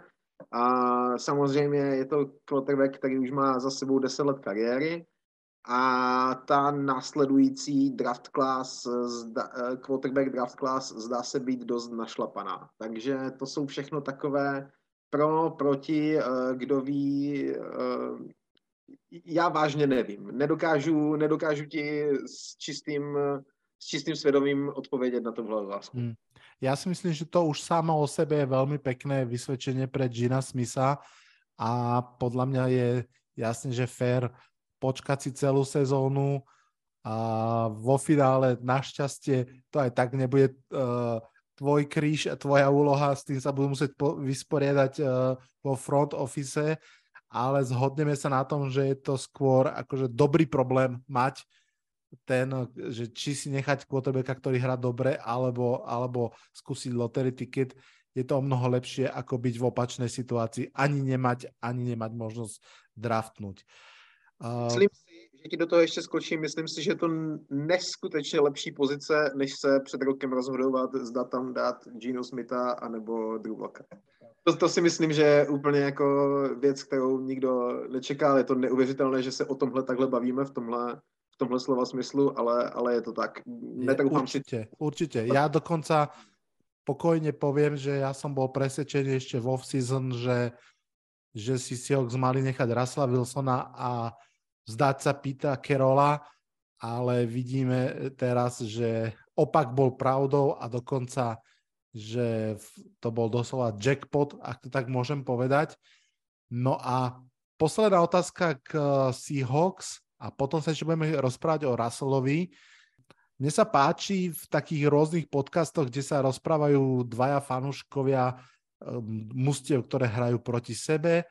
a samozřejmě je to quarterback, který už má za sebou 10 let kariéry a ta následující draft class, quarterback draft class zdá se být dost našlapaná. Takže to jsou všechno takové pro, proti, eh, kdo ví, eh, já vážně nevím. Nedokážu, nedokážu ti s čistým, s čistým svědomím odpovědět na tohle otázku. Hmm. Ja si myslím, že to už samo o sebe je veľmi pekné vysvedčenie pre Gina Smitha a podľa mňa je jasne, že fair počkať si celú sezónu a vo finále našťastie to aj tak nebude uh, tvoj kríž a tvoja úloha, s tým sa budú musieť vysporiadať uh, vo front office ale zhodneme sa na tom, že je to skôr akože dobrý problém mať ten, že či si nechať quarterbacka, ktorý hrá dobre, alebo, alebo skúsiť lottery ticket, je to o mnoho lepšie, ako byť v opačnej situácii, ani nemať, ani nemať možnosť draftnúť. Myslím si, že ti do toho ještě skočím, myslím si, že je to neskutečně lepší pozice, než se před rokem rozhodovat, zda tam dát Gino Smitha anebo Drew Locka. To, to si myslím, že je úplně jako věc, kterou nikdo nečeká. Je to neuvěřitelné, že se o tomhle takhle bavíme v tomhle, v tomhle slova smyslu, ale, ale je to tak. Netroufám určite, si... určite. Ja dokonca pokojne poviem, že ja som bol presvedčený ešte v off-season, že, že si Seahawks mali nechať Russella Wilsona a zdať sa Pita Kerola, ale vidíme teraz, že opak bol pravdou a dokonca že to bol doslova jackpot, ak to tak môžem povedať. No a posledná otázka k eh, Seahawks a potom sa ešte budeme rozprávať o Russellovi. Mne sa páči v takých rôznych podcastoch, kde sa rozprávajú dvaja fanúškovia um, mustiev, ktoré hrajú proti sebe,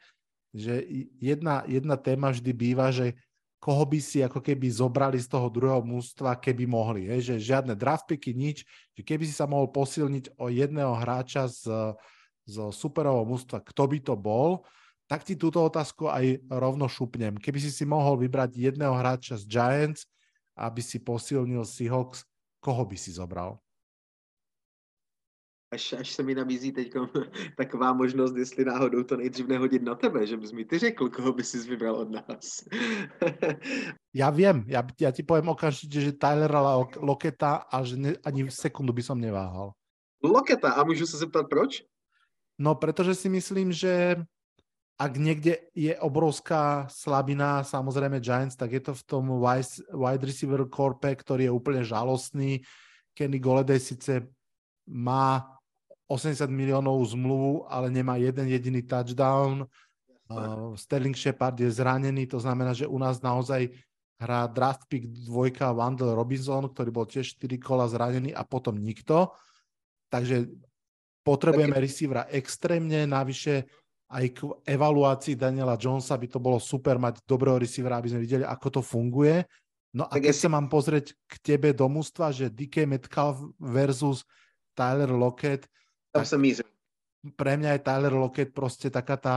že jedna, jedna téma vždy býva, že koho by si ako keby zobrali z toho druhého mústva, keby mohli. Hej? Že žiadne draftpiky, nič. Že keby si sa mohol posilniť o jedného hráča z, z superového mústva, kto by to bol, tak ti túto otázku aj rovno šupnem. Keby si si mohol vybrať jedného hráča z Giants, aby si posilnil Seahawks, koho by si zobral? Až, až se mi nabízí teď (laughs) taková možnost, jestli náhodou to nejdřív nehodit na tebe, že bys mi ty řekl, koho by si vybral od nás. ja viem, ja, ja ti poviem okamžite, že Tylera Loketa a že ne, ani sekundu by som neváhal. Loketa, a můžu se zeptat proč? No, pretože si myslím, že ak niekde je obrovská slabina, samozrejme Giants, tak je to v tom wide, wide receiver corpe, ktorý je úplne žalostný. Kenny Goledej síce má 80 miliónov zmluvu, ale nemá jeden jediný touchdown. Uh, Sterling Shepard je zranený, to znamená, že u nás naozaj hrá draft pick dvojka Wandel Robinson, ktorý bol tiež 4 kola zranený a potom nikto. Takže potrebujeme Taký... receivera extrémne, navyše aj k evaluácii Daniela Jonesa by to bolo super mať dobrého receivera, aby sme videli, ako to funguje. No a tak keď si... sa mám pozrieť k tebe do mústva, že DK Metcalf versus Tyler Lockett, tam sa mízim. Pre mňa je Tyler Lockett proste taká tá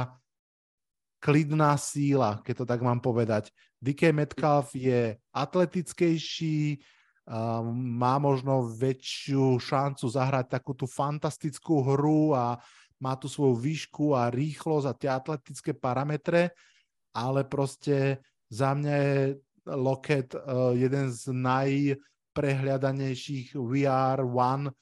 klidná síla, keď to tak mám povedať. DK Metcalf je atletickejší, má možno väčšiu šancu zahrať takú tú fantastickú hru a má tu svoju výšku a rýchlosť a tie atletické parametre, ale proste za mňa je Lockett uh, jeden z najprehľadanejších VR1 uh,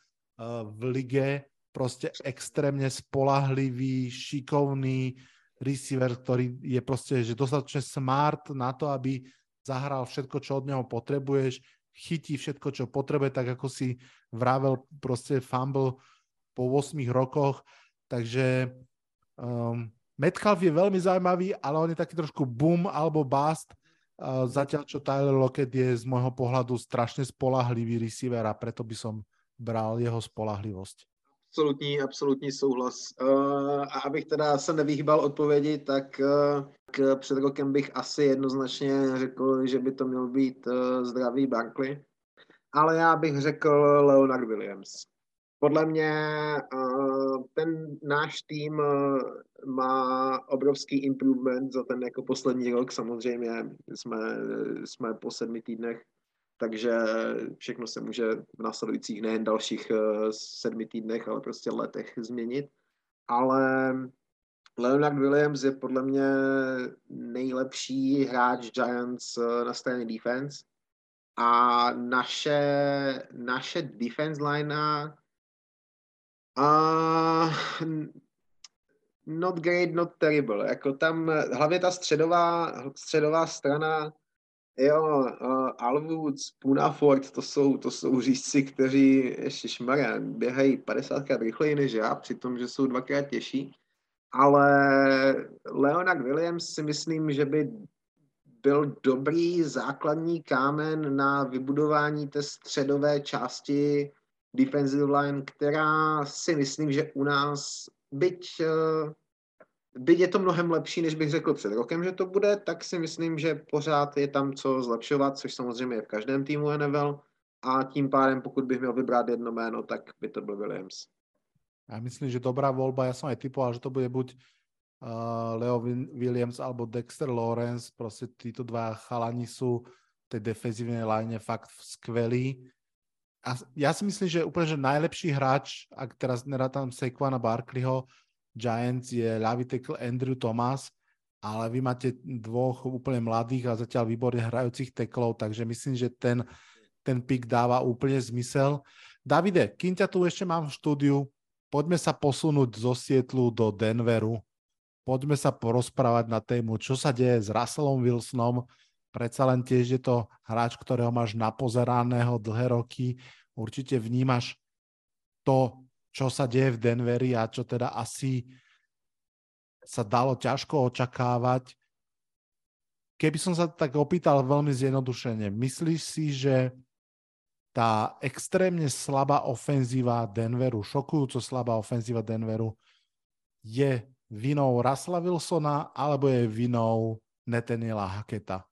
v lige, proste extrémne spolahlivý, šikovný receiver, ktorý je proste že dostatočne smart na to, aby zahral všetko, čo od neho potrebuješ, chytí všetko, čo potrebuje, tak ako si vravel proste fumble po 8 rokoch. Takže um, Metcalf je veľmi zaujímavý, ale on je taký trošku boom alebo bust. Uh, zatiaľ, čo Tyler Lockett je z môjho pohľadu strašne spolahlivý receiver a preto by som bral jeho spolahlivosť. Absolutní, absolutní souhlas. Uh, a abych teda se nevyhýbal odpovědi, tak uh, k před rokem bych asi jednoznačně řekl, že by to měl být uh, zdravý Barkley. Ale já bych řekl Leonard Williams. Podle mě ten náš tým má obrovský improvement za ten jako poslední rok. Samozřejmě jsme, jsme po sedmi týdnech takže všechno se může v následujících nejen dalších eh, sedmi týdnech, ale prostě letech změnit. Ale Leonard Williams je podle mě nejlepší hráč Giants eh, na straně defense a naše, naše defense line a not great, not terrible. Jako tam hlavně ta středová, středová strana Jo, uh, Alwoods, Punafort, to jsou, to jsou řízci, kteří, ještě šmaré, běhají 50 krát rychleji než já, přitom, že jsou dvakrát těžší. Ale Leonard Williams si myslím, že by byl dobrý základní kámen na vybudování té středové části defensive line, která si myslím, že u nás, byť uh, byť je to mnohem lepší, než bych řekl před rokem, že to bude, tak si myslím, že pořád je tam co zlepšovat, což samozřejmě je v každém týmu NFL. A tím pádem, pokud bych měl vybrat jedno jméno, tak by to byl Williams. Já myslím, že dobrá volba. Já jsem aj typoval, že to bude buď uh, Leo Williams alebo Dexter Lawrence. Prostě títo dva chalani sú v tej defenzívnej line fakt skvelí. A ja si myslím, že úplne že najlepší hráč, ak teraz nerátam Saquona Barkleyho, Giants je ľavý tackle Andrew Thomas, ale vy máte dvoch úplne mladých a zatiaľ výborne hrajúcich teklov, takže myslím, že ten, ten pick dáva úplne zmysel. Davide, kým ťa tu ešte mám v štúdiu, poďme sa posunúť zo Sietlu do Denveru. Poďme sa porozprávať na tému, čo sa deje s Russellom Wilsonom. Predsa len tiež je to hráč, ktorého máš napozeraného dlhé roky. Určite vnímaš to, čo sa deje v Denveri a čo teda asi sa dalo ťažko očakávať. Keby som sa tak opýtal veľmi zjednodušene, myslíš si, že tá extrémne slabá ofenzíva Denveru, šokujúco slabá ofenzíva Denveru je vinou Russella Wilsona alebo je vinou Nathaniela Haketa?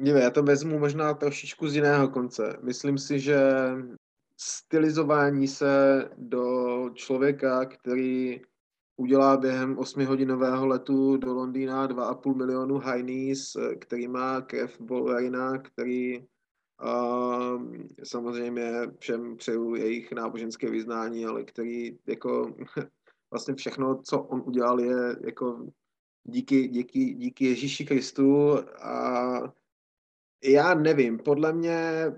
Dívej, já to vezmu možná trošičku z jiného konce. Myslím si, že stylizování se do člověka, který udělá během 8-hodinového letu do Londýna 2,5 milionu Heinis, který má krev Bolverina, který uh, samozřejmě všem přeju jejich náboženské vyznání, ale který jako (laughs) vlastně všechno, co on udělal, je jako díky, díky, díky Ježíši Kristu. A já nevím, podle mě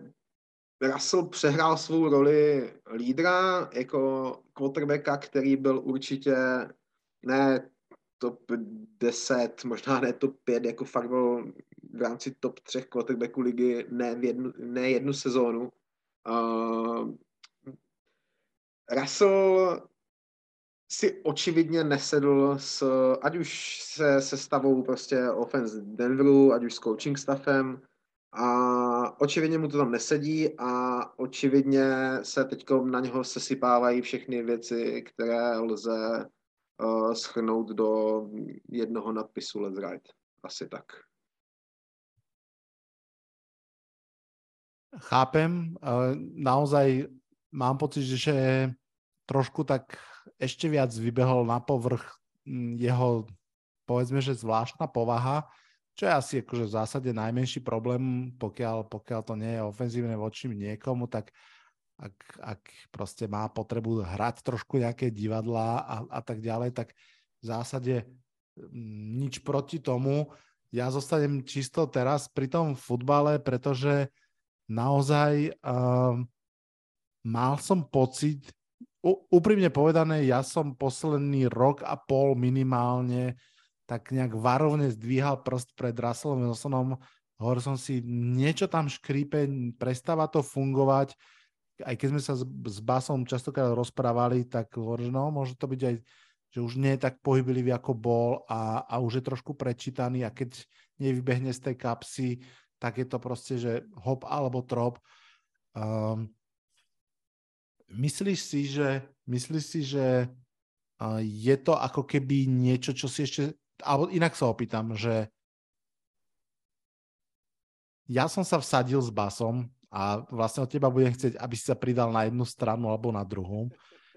Russell přehrál svou roli lídra, jako quarterbacka, který byl určitě ne top 10, možná ne top 5, jako fakt byl v rámci top 3 quarterbacků ligy ne, v jednu, ne jednu sezónu. Uh, Russell si očividně nesedl s, ať už se sestavou prostě offense Denveru, ať už s coaching staffem, a očividně mu to tam nesedí a očividně se teď na něho sesypávají všechny věci, které lze uh, schrnout do jednoho nadpisu Let's Ride. Asi tak. Chápem, naozaj mám pocit, že trošku tak ešte viac vybehol na povrch mm, jeho, povedzme, že zvláštna povaha, čo je asi akože v zásade najmenší problém, pokiaľ, pokiaľ to nie je ofenzívne voči niekomu, tak ak, ak proste má potrebu hrať trošku nejaké divadlá a, a tak ďalej, tak v zásade mm, nič proti tomu. Ja zostanem čisto teraz pri tom futbale, pretože naozaj uh, mal som pocit, úprimne povedané, ja som posledný rok a pol minimálne tak nejak varovne zdvíhal prst pred Russellom Wilsonom. Som si, niečo tam škrípe, prestáva to fungovať. Aj keď sme sa s, s Basom častokrát rozprávali, tak hovoril, no môže to byť aj, že už nie je tak pohyblivý, ako bol a, a už je trošku prečítaný a keď nevybehne z tej kapsy, tak je to proste, že hop alebo trop. Um, myslíš si, že, myslíš si, že je to ako keby niečo, čo si ešte alebo inak sa opýtam, že ja som sa vsadil s basom a vlastne od teba budem chcieť, aby si sa pridal na jednu stranu alebo na druhú,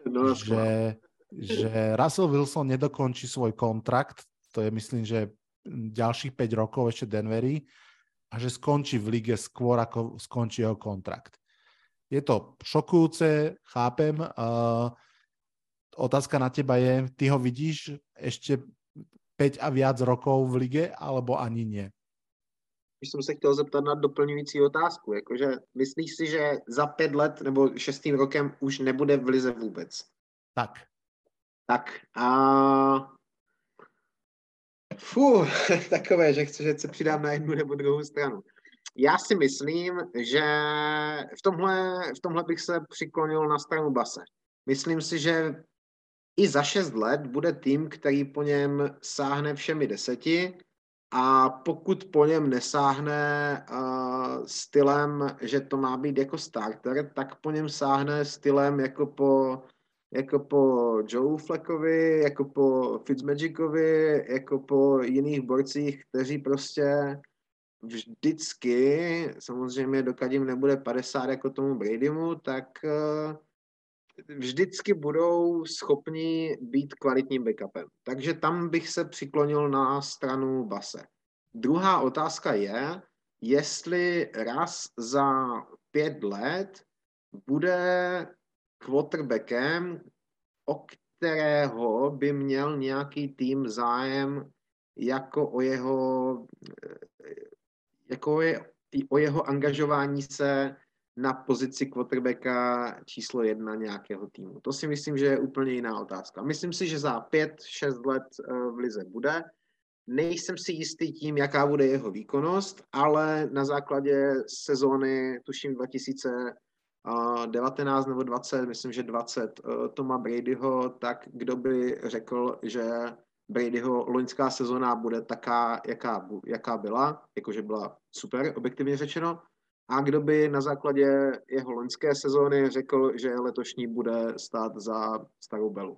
no, že, že Russell Wilson nedokončí svoj kontrakt, to je myslím, že ďalších 5 rokov ešte Denveri a že skončí v lige skôr, ako skončí jeho kontrakt. Je to šokujúce, chápem. Uh, otázka na teba je, ty ho vidíš ešte 5 a viac rokov v lige, alebo ani nie? Když jsem se chtěl zeptat na doplňující otázku, jakože myslíš si, že za pět let nebo šestým rokem už nebude v lize vůbec? Tak. Tak a Fú, (laughs) takové, že chci, že se přidám na jednu nebo druhou stranu. Já si myslím, že v tomhle, v tomhle bych se přiklonil na stranu Base. Myslím si, že i za šest let bude tým, který po něm sáhne všemi deseti. A pokud po něm nesáhne uh, stylem, že to má být jako starter, tak po něm sáhne stylem jako po, jako po Joe Fleckovi, jako po Fitzmagicovi, jako po jiných borcích, kteří prostě vždycky, samozřejmě dokud jim nebude 50 jako tomu Bradymu, tak uh, vždycky budou schopni být kvalitním backupem. Takže tam bych se přiklonil na stranu Base. Druhá otázka je, jestli raz za pět let bude quarterbackem, o kterého by měl nějaký tým zájem jako o jeho, jako o jeho angažování se na pozici quarterbacka číslo jedna nějakého týmu. To si myslím, že je úplně jiná otázka. Myslím si, že za pět, šest let eh, v lize bude. Nejsem si jistý tím, jaká bude jeho výkonnost, ale na základě sezóny, tuším 2019 nebo 20, myslím, že 20 eh, Toma Bradyho, tak kdo by řekl, že Bradyho loňská sezóna bude taká, jaká, jaká byla, jakože byla super, objektivně řečeno, a kdo by na základě jeho loňské sezóny řekl, že letošní bude stát za starou belu.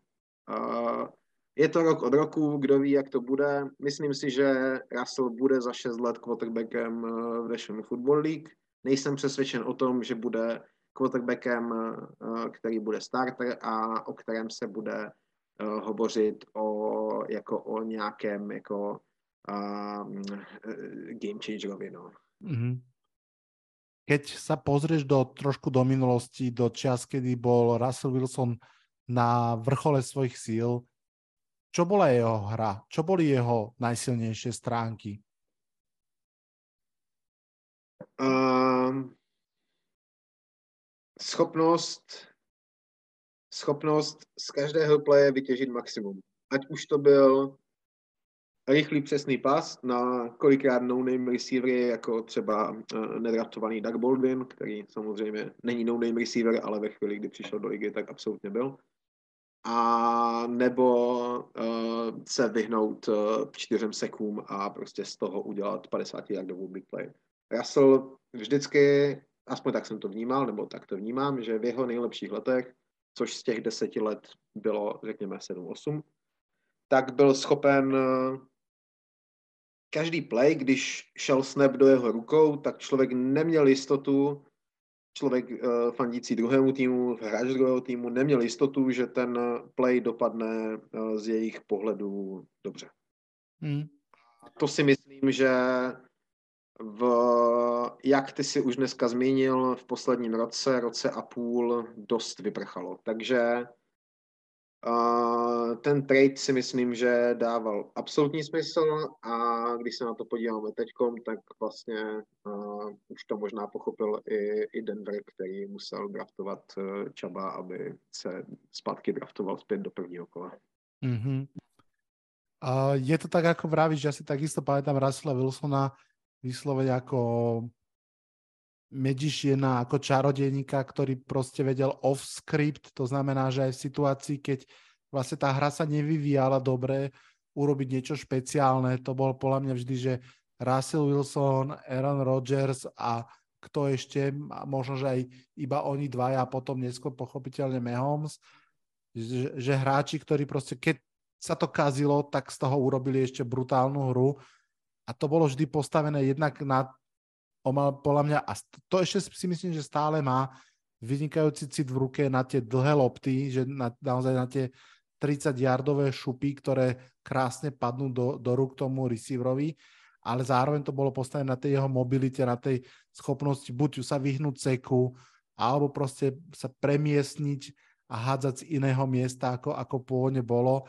Je to rok od roku, kdo ví, jak to bude. Myslím si, že Russell bude za 6 let quarterbackem eh, v National Football League. Nejsem přesvědčen o tom, že bude quarterbackem, eh, který bude starter a o kterém se bude eh, hovořit o, jako o nějakém jako, uh, game changerovi. No. Mm-hmm keď sa pozrieš do, trošku do minulosti, do čas, kedy bol Russell Wilson na vrchole svojich síl, čo bola jeho hra? Čo boli jeho najsilnejšie stránky? Um, schopnost schopnost z každého playe vytěžit maximum. Ať už to byl rychlý přesný pas na kolikrát no-name receivery, jako třeba uh, nedraftovaný Doug Baldwin, který samozřejmě není no-name receiver, ale ve chvíli, kdy přišel do ligy, tak absolutně byl. A nebo uh, se vyhnout uh, čtyřem sekům a prostě z toho udělat 50 yardovou big play. Russell vždycky, aspoň tak jsem to vnímal, nebo tak to vnímám, že v jeho nejlepších letech, což z těch deseti let bylo, řekněme, 7-8, tak byl schopen každý play, když šel snap do jeho rukou, tak člověk neměl jistotu, člověk uh, fandící druhému týmu, hráč druhého týmu, neměl jistotu, že ten play dopadne uh, z jejich pohledu dobře. Hmm. To si myslím, že v, jak ty si už dneska zmínil, v posledním roce, roce a půl dost vyprchalo. Takže Ten trade si myslím, že dával absolutní smysl a když se na to podíváme teď, tak vlastně uh, už to možná pochopil i, i Denver, který musel draftovat uh, Čaba, aby se zpátky draftoval zpět do prvního kola. Mm-hmm. Uh, je to tak, ako vravíš, že ja si takisto pamätám Russella Wilsona vyslovene ako Magiciana ako čarodejníka, ktorý proste vedel off-script, to znamená, že aj v situácii, keď vlastne tá hra sa nevyvíjala dobre, urobiť niečo špeciálne, to bol podľa mňa vždy, že Russell Wilson, Aaron Rodgers a kto ešte, možno, že aj iba oni dvaja a potom neskôr pochopiteľne Mahomes, že, že hráči, ktorí proste, keď sa to kazilo, tak z toho urobili ešte brutálnu hru. A to bolo vždy postavené jednak na on mal podľa mňa, a to ešte si myslím, že stále má vynikajúci cit v ruke na tie dlhé lopty, že na, naozaj na tie 30-yardové šupy, ktoré krásne padnú do, do rúk tomu receiverovi, ale zároveň to bolo postavené na tej jeho mobilite, na tej schopnosti buď sa vyhnúť seku, alebo proste sa premiesniť a hádzať z iného miesta, ako, ako pôvodne bolo.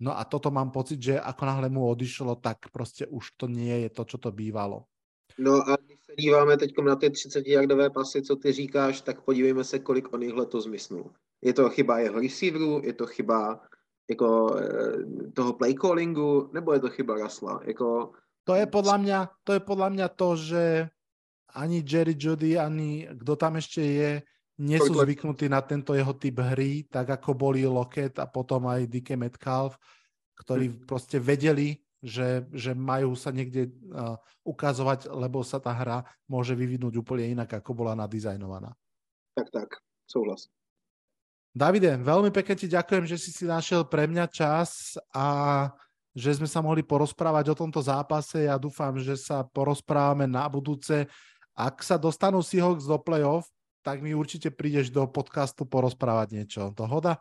No a toto mám pocit, že ako náhle mu odišlo, tak proste už to nie je to, čo to bývalo. No a se díváme teď na ty 30 yardové pasy, co ty říkáš, tak podívejme se, kolik on jich letos zmysnul. Je to chyba jeho receiveru, je to chyba jako eh, toho play callingu, nebo je to chyba Rasla? Jako... To je podľa mňa, to je podľa mňa to, že ani Jerry Judy, ani kto tam ešte je, nie sú zvyknutí na tento jeho typ hry, tak ako boli Lockett a potom aj DK Metcalf, ktorí hm. proste vedeli, že, že majú sa niekde uh, ukazovať, lebo sa tá hra môže vyvinúť úplne inak, ako bola nadizajnovaná. Tak, tak, súhlas. Davide, veľmi pekne ti ďakujem, že si si našiel pre mňa čas a že sme sa mohli porozprávať o tomto zápase. Ja dúfam, že sa porozprávame na budúce. Ak sa dostanú Seahawks do playoff, tak mi určite prídeš do podcastu porozprávať niečo. Dohoda?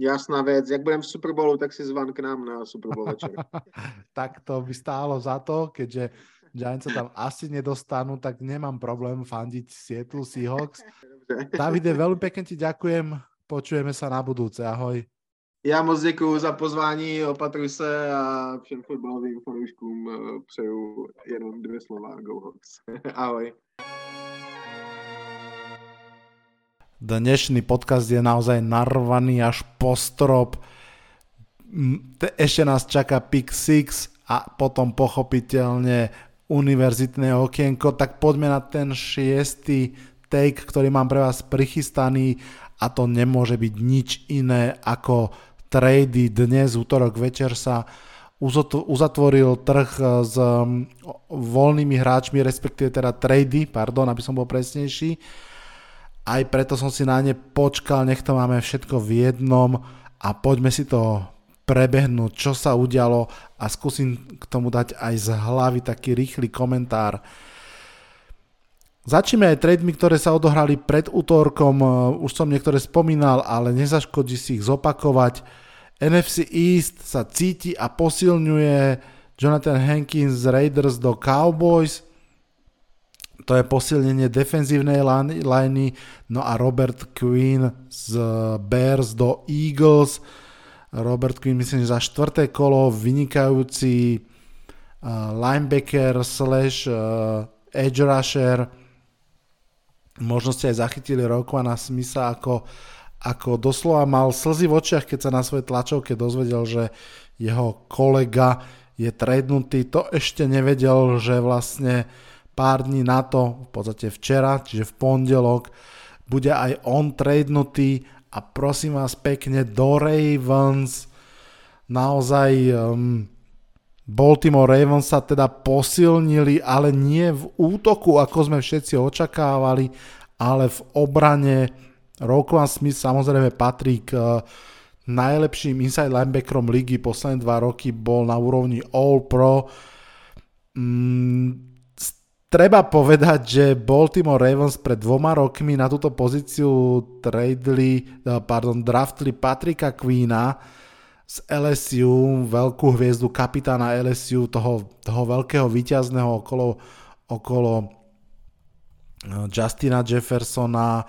Jasná vec. Jak budem v Super Bowlu, tak si zvan k nám na Super Bowl večer. (laughs) tak to by stálo za to, keďže Giants sa tam asi nedostanú, tak nemám problém fandiť Seattle Seahawks. Davide, veľmi pekne ti ďakujem. Počujeme sa na budúce. Ahoj. Já moc děkuji za pozvání, opatruj se a všem fotbalovým fanouškům eh, přeju jenom dvě slova Go Hawks. (laughs) Ahoj. Dnešný podcast je naozaj narvaný až po strop. Ešte nás čaká Pick 6 a potom pochopiteľne univerzitné okienko, tak poďme na ten šiestý take, ktorý mám pre vás prichystaný a to nemôže byť nič iné ako trady. Dnes, útorok večer sa uzatvoril trh s voľnými hráčmi, respektíve teda trady, pardon, aby som bol presnejší aj preto som si na ne počkal, nech to máme všetko v jednom a poďme si to prebehnúť, čo sa udialo a skúsim k tomu dať aj z hlavy taký rýchly komentár. Začneme aj trademi, ktoré sa odohrali pred útorkom, už som niektoré spomínal, ale nezaškodí si ich zopakovať. NFC East sa cíti a posilňuje Jonathan Hankins z Raiders do Cowboys – to je posilnenie defenzívnej liney, no a Robert Quinn z Bears do Eagles. Robert Quinn myslím, že za štvrté kolo vynikajúci uh, linebacker slash uh, edge rusher. Možno ste aj zachytili Rokvana Smitha ako ako doslova mal slzy v očiach, keď sa na svojej tlačovke dozvedel, že jeho kolega je tradnutý. To ešte nevedel, že vlastne pár dní na to, v podstate včera, čiže v pondelok, bude aj on tradnutý a prosím vás pekne do Ravens. Naozaj um, Baltimore Ravens sa teda posilnili, ale nie v útoku, ako sme všetci očakávali, ale v obrane Roquan Smith samozrejme patrí k eh, najlepším inside linebackerom ligy posledné dva roky, bol na úrovni All Pro. Mm, treba povedať, že Baltimore Ravens pred dvoma rokmi na túto pozíciu tradeli, eh, pardon, draftli Patrika Queena z LSU, veľkú hviezdu kapitána LSU, toho, toho veľkého výťazného okolo, okolo eh, Justina Jeffersona,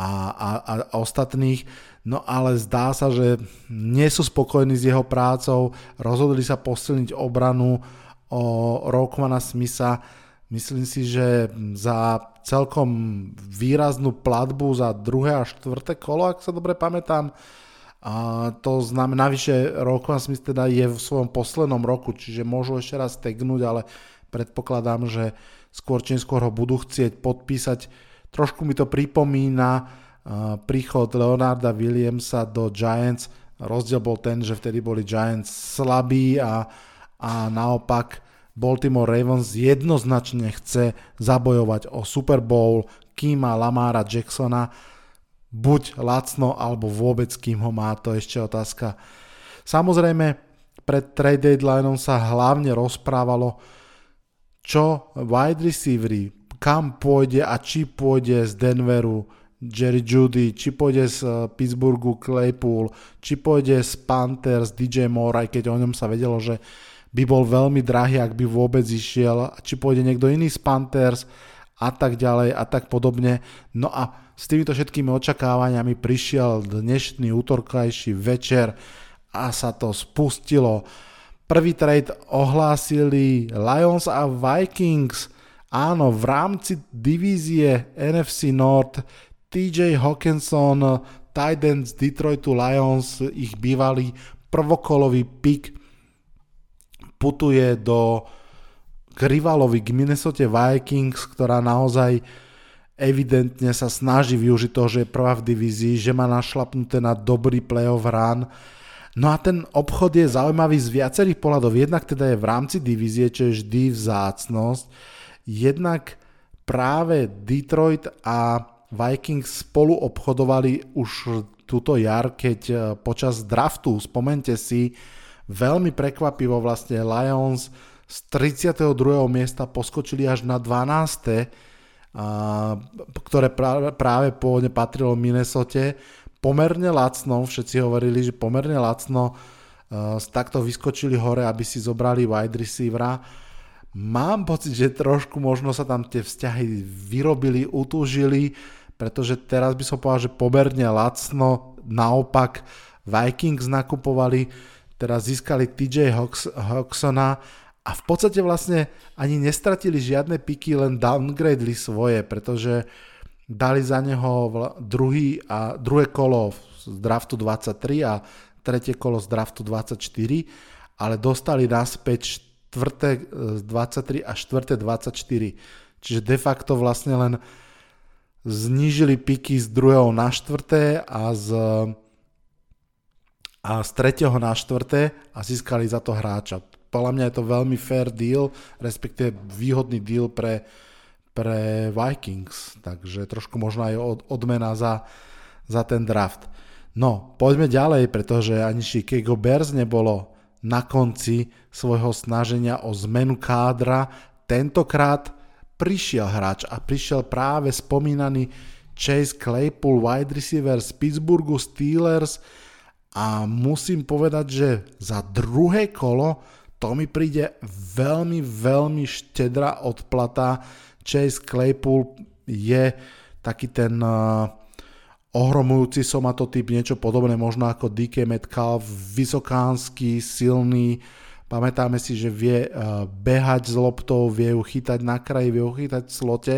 a, a, a ostatných, no ale zdá sa, že nie sú spokojní s jeho prácou, rozhodli sa posilniť obranu o Rockmana Smitha. Myslím si, že za celkom výraznú platbu za druhé a štvrté kolo, ak sa dobre pamätám, a to znamená, navyše Rockman Smith teda je v svojom poslednom roku, čiže môžu ešte raz tegnúť, ale predpokladám, že skôr či skôr ho budú chcieť podpísať Trošku mi to pripomína príchod Leonarda Williamsa do Giants. Rozdiel bol ten, že vtedy boli Giants slabí a, a naopak Baltimore Ravens jednoznačne chce zabojovať o Super Bowl Kima Lamara Jacksona. Buď lacno, alebo vôbec kým ho má, to ešte otázka. Samozrejme, pred trade deadlineom sa hlavne rozprávalo, čo wide receivery, kam pôjde a či pôjde z Denveru Jerry Judy, či pôjde z eh, Pittsburghu Claypool, či pôjde z Panthers DJ Moore, aj keď o ňom sa vedelo, že by bol veľmi drahý, ak by vôbec išiel, či pôjde niekto iný z Panthers a tak ďalej a tak podobne. No a s týmito všetkými očakávaniami prišiel dnešný útorkajší večer a sa to spustilo. Prvý trade ohlásili Lions a Vikings – Áno, v rámci divízie NFC North TJ Hawkinson, tight end z Detroitu Lions, ich bývalý prvokolový pick, putuje do k rivalovi k Minnesota Vikings, ktorá naozaj evidentne sa snaží využiť to, že je prvá v divízii, že má našlapnuté na dobrý playoff run. No a ten obchod je zaujímavý z viacerých pohľadov. Jednak teda je v rámci divízie, čo je vždy vzácnosť Jednak práve Detroit a Vikings spolu obchodovali už túto jar, keď e, počas draftu, spomente si, veľmi prekvapivo vlastne Lions z 32. miesta poskočili až na 12. ktoré práve, práve pôvodne patrilo Minnesota. Pomerne lacno, všetci hovorili, že pomerne lacno uh, takto vyskočili hore, aby si zobrali wide receivera Mám pocit, že trošku možno sa tam tie vzťahy vyrobili, utúžili, pretože teraz by som povedal, že pomerne lacno, naopak Vikings nakupovali, teraz získali TJ Hawksona a v podstate vlastne ani nestratili žiadne piky, len downgradeli svoje, pretože dali za neho druhý a druhé kolo z draftu 23 a tretie kolo z draftu 24, ale dostali naspäť štvrté 23 a štvrté 24. Čiže de facto vlastne len znížili piky z druhého na štvrté a z, a z tretieho na štvrté a získali za to hráča. Podľa mňa je to veľmi fair deal, respektíve výhodný deal pre, pre Vikings, takže trošku možno aj od, odmena za, za ten draft. No, poďme ďalej, pretože ani Chicago Bears nebolo na konci svojho snaženia o zmenu kádra. Tentokrát prišiel hráč a prišiel práve spomínaný Chase Claypool, wide receiver z Pittsburghu Steelers a musím povedať, že za druhé kolo to mi príde veľmi, veľmi štedrá odplata. Chase Claypool je taký ten uh, ohromujúci somatotyp, niečo podobné možno ako DK Metcalf, vysokánsky, silný, pamätáme si, že vie eh, behať s loptou, vie ju chytať na kraji, vie ju chytať v slote,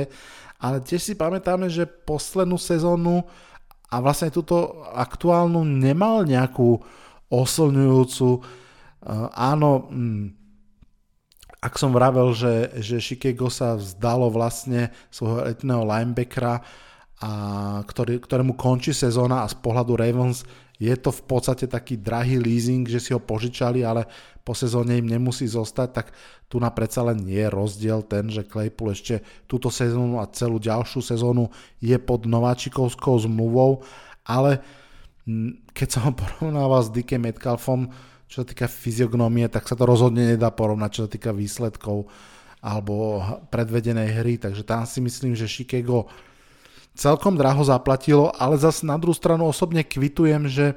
ale tiež si pamätáme, že poslednú sezónu a vlastne túto aktuálnu nemal nejakú oslňujúcu. Áno, mm, ak som vravel, že, že Chicago sa vzdalo vlastne svojho etného linebackera, a ktorý, ktorému končí sezóna a z pohľadu Ravens je to v podstate taký drahý leasing, že si ho požičali, ale po sezóne im nemusí zostať, tak tu na predsa len je rozdiel ten, že Claypool ešte túto sezónu a celú ďalšiu sezónu je pod nováčikovskou zmluvou, ale keď som ho (laughs) porovnával s Dickem Metcalfom, čo sa týka fyziognomie, tak sa to rozhodne nedá porovnať, čo sa týka výsledkov alebo predvedenej hry, takže tam si myslím, že Chicago celkom draho zaplatilo, ale zase na druhú stranu osobne kvitujem, že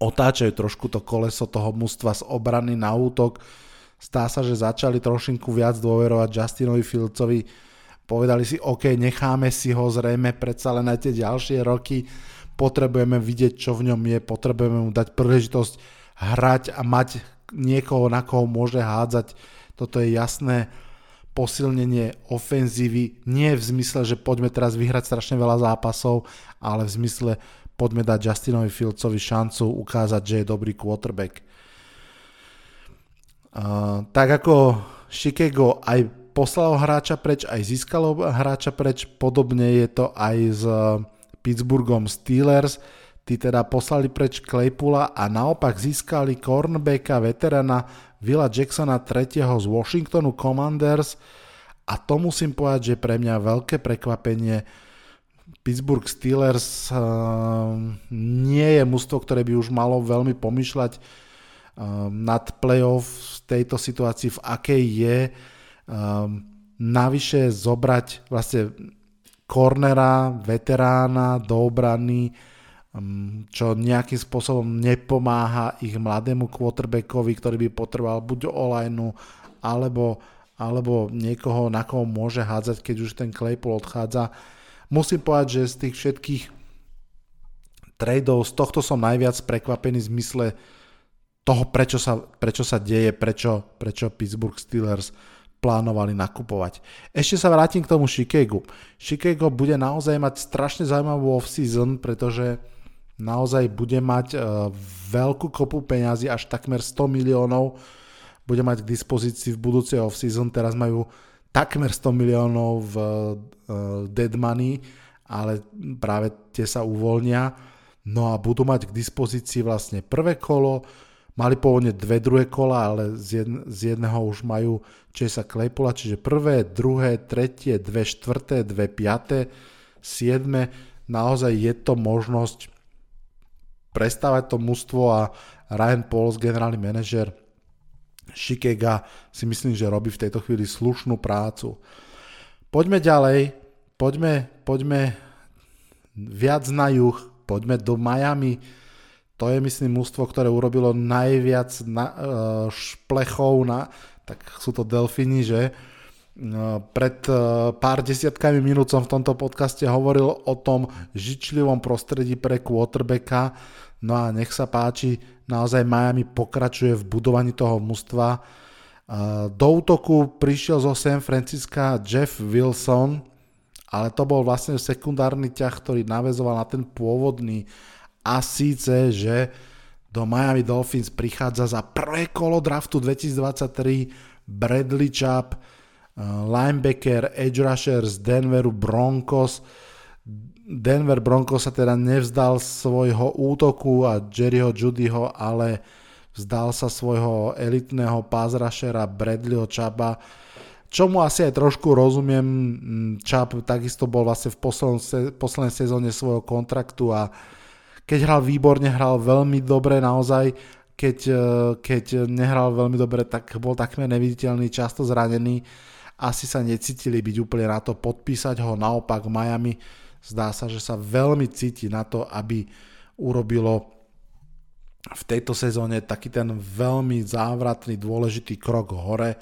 otáčajú trošku to koleso toho mústva z obrany na útok. Stá sa, že začali trošinku viac dôverovať Justinovi Filcovi. Povedali si, OK, necháme si ho zrejme predsa len na tie ďalšie roky. Potrebujeme vidieť, čo v ňom je, potrebujeme mu dať príležitosť hrať a mať niekoho, na koho môže hádzať. Toto je jasné posilnenie ofenzívy, nie v zmysle, že poďme teraz vyhrať strašne veľa zápasov, ale v zmysle poďme dať Justinovi Fieldsovi šancu ukázať, že je dobrý quarterback. Uh, tak ako Chicago aj poslalo hráča preč, aj získalo hráča preč, podobne je to aj s Pittsburghom Steelers. Tí teda poslali preč Claypoola a naopak získali cornerbacka, veterana Villa Jacksona 3. z Washingtonu Commanders a to musím povedať, že pre mňa veľké prekvapenie Pittsburgh Steelers uh, nie je mužstvo, ktoré by už malo veľmi pomýšľať uh, nad playoff v tejto situácii, v akej je. Uh, navyše zobrať vlastne kornera, veterána do obrany, čo nejakým spôsobom nepomáha ich mladému quarterbackovi, ktorý by potreboval buď online alebo, alebo niekoho, na koho môže hádzať, keď už ten Claypool odchádza. Musím povedať, že z tých všetkých tradeov, z tohto som najviac prekvapený v zmysle toho, prečo sa, prečo sa deje, prečo, prečo Pittsburgh Steelers plánovali nakupovať. Ešte sa vrátim k tomu Chicago. Chicago bude naozaj mať strašne zaujímavú off-season, pretože naozaj bude mať e, veľkú kopu peňazí, až takmer 100 miliónov bude mať k dispozícii v budúcej off-season. Teraz majú takmer 100 miliónov v e, dead money, ale práve tie sa uvoľnia. No a budú mať k dispozícii vlastne prvé kolo, mali pôvodne dve druhé kola, ale z, jedného už majú Chesa Claypoola, čiže prvé, druhé, tretie, dve štvrté, dve piaté, siedme. Naozaj je to možnosť prestávať to mužstvo a Ryan Pauls, generálny manažer Shikega, si myslím, že robí v tejto chvíli slušnú prácu. Poďme ďalej, poďme, poďme viac na juh, poďme do Miami. To je, myslím, mužstvo, ktoré urobilo najviac na, uh, šplechov, na, tak sú to delfíni, že? Uh, pred uh, pár desiatkami minút som v tomto podcaste hovoril o tom žičlivom prostredí pre quarterbacka, No a nech sa páči, naozaj Miami pokračuje v budovaní toho mužstva. Do útoku prišiel zo San Francisca Jeff Wilson, ale to bol vlastne sekundárny ťah, ktorý navezoval na ten pôvodný a síce, že do Miami Dolphins prichádza za prvé kolo draftu 2023 Bradley Chubb, linebacker, edge rusher z Denveru Broncos, Denver Broncos sa teda nevzdal svojho útoku a Jerryho Judyho, ale vzdal sa svojho elitného pázrašera Bradleyho Chaba, čomu asi aj trošku rozumiem. Chubb takisto bol vlastne v poslednej sezóne svojho kontraktu a keď hral výborne, hral veľmi dobre naozaj, keď, e, keď nehral veľmi dobre, tak bol takmer neviditeľný, často zranený. Asi sa necítili byť úplne na to podpísať ho, naopak Miami zdá sa, že sa veľmi cíti na to, aby urobilo v tejto sezóne taký ten veľmi závratný, dôležitý krok hore.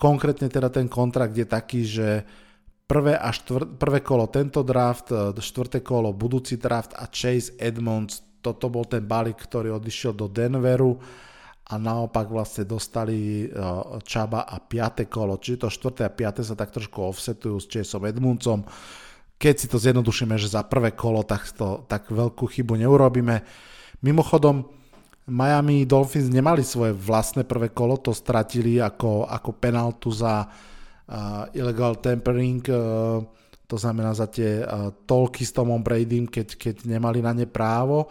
Konkrétne teda ten kontrakt je taký, že prvé, a štvr, prvé kolo tento draft, štvrté kolo budúci draft a Chase Edmonds, toto bol ten balík, ktorý odišiel do Denveru a naopak vlastne dostali Čaba a piaté kolo, čiže to štvrté a piaté sa tak trošku offsetujú s Chaseom Edmundsom keď si to zjednodušíme, že za prvé kolo, tak, to, tak veľkú chybu neurobíme. Mimochodom, Miami Dolphins nemali svoje vlastné prvé kolo, to stratili ako, ako penaltu za uh, illegal tampering, uh, to znamená za tie uh, tolky s Tomom Bradym, keď, keď nemali na ne právo.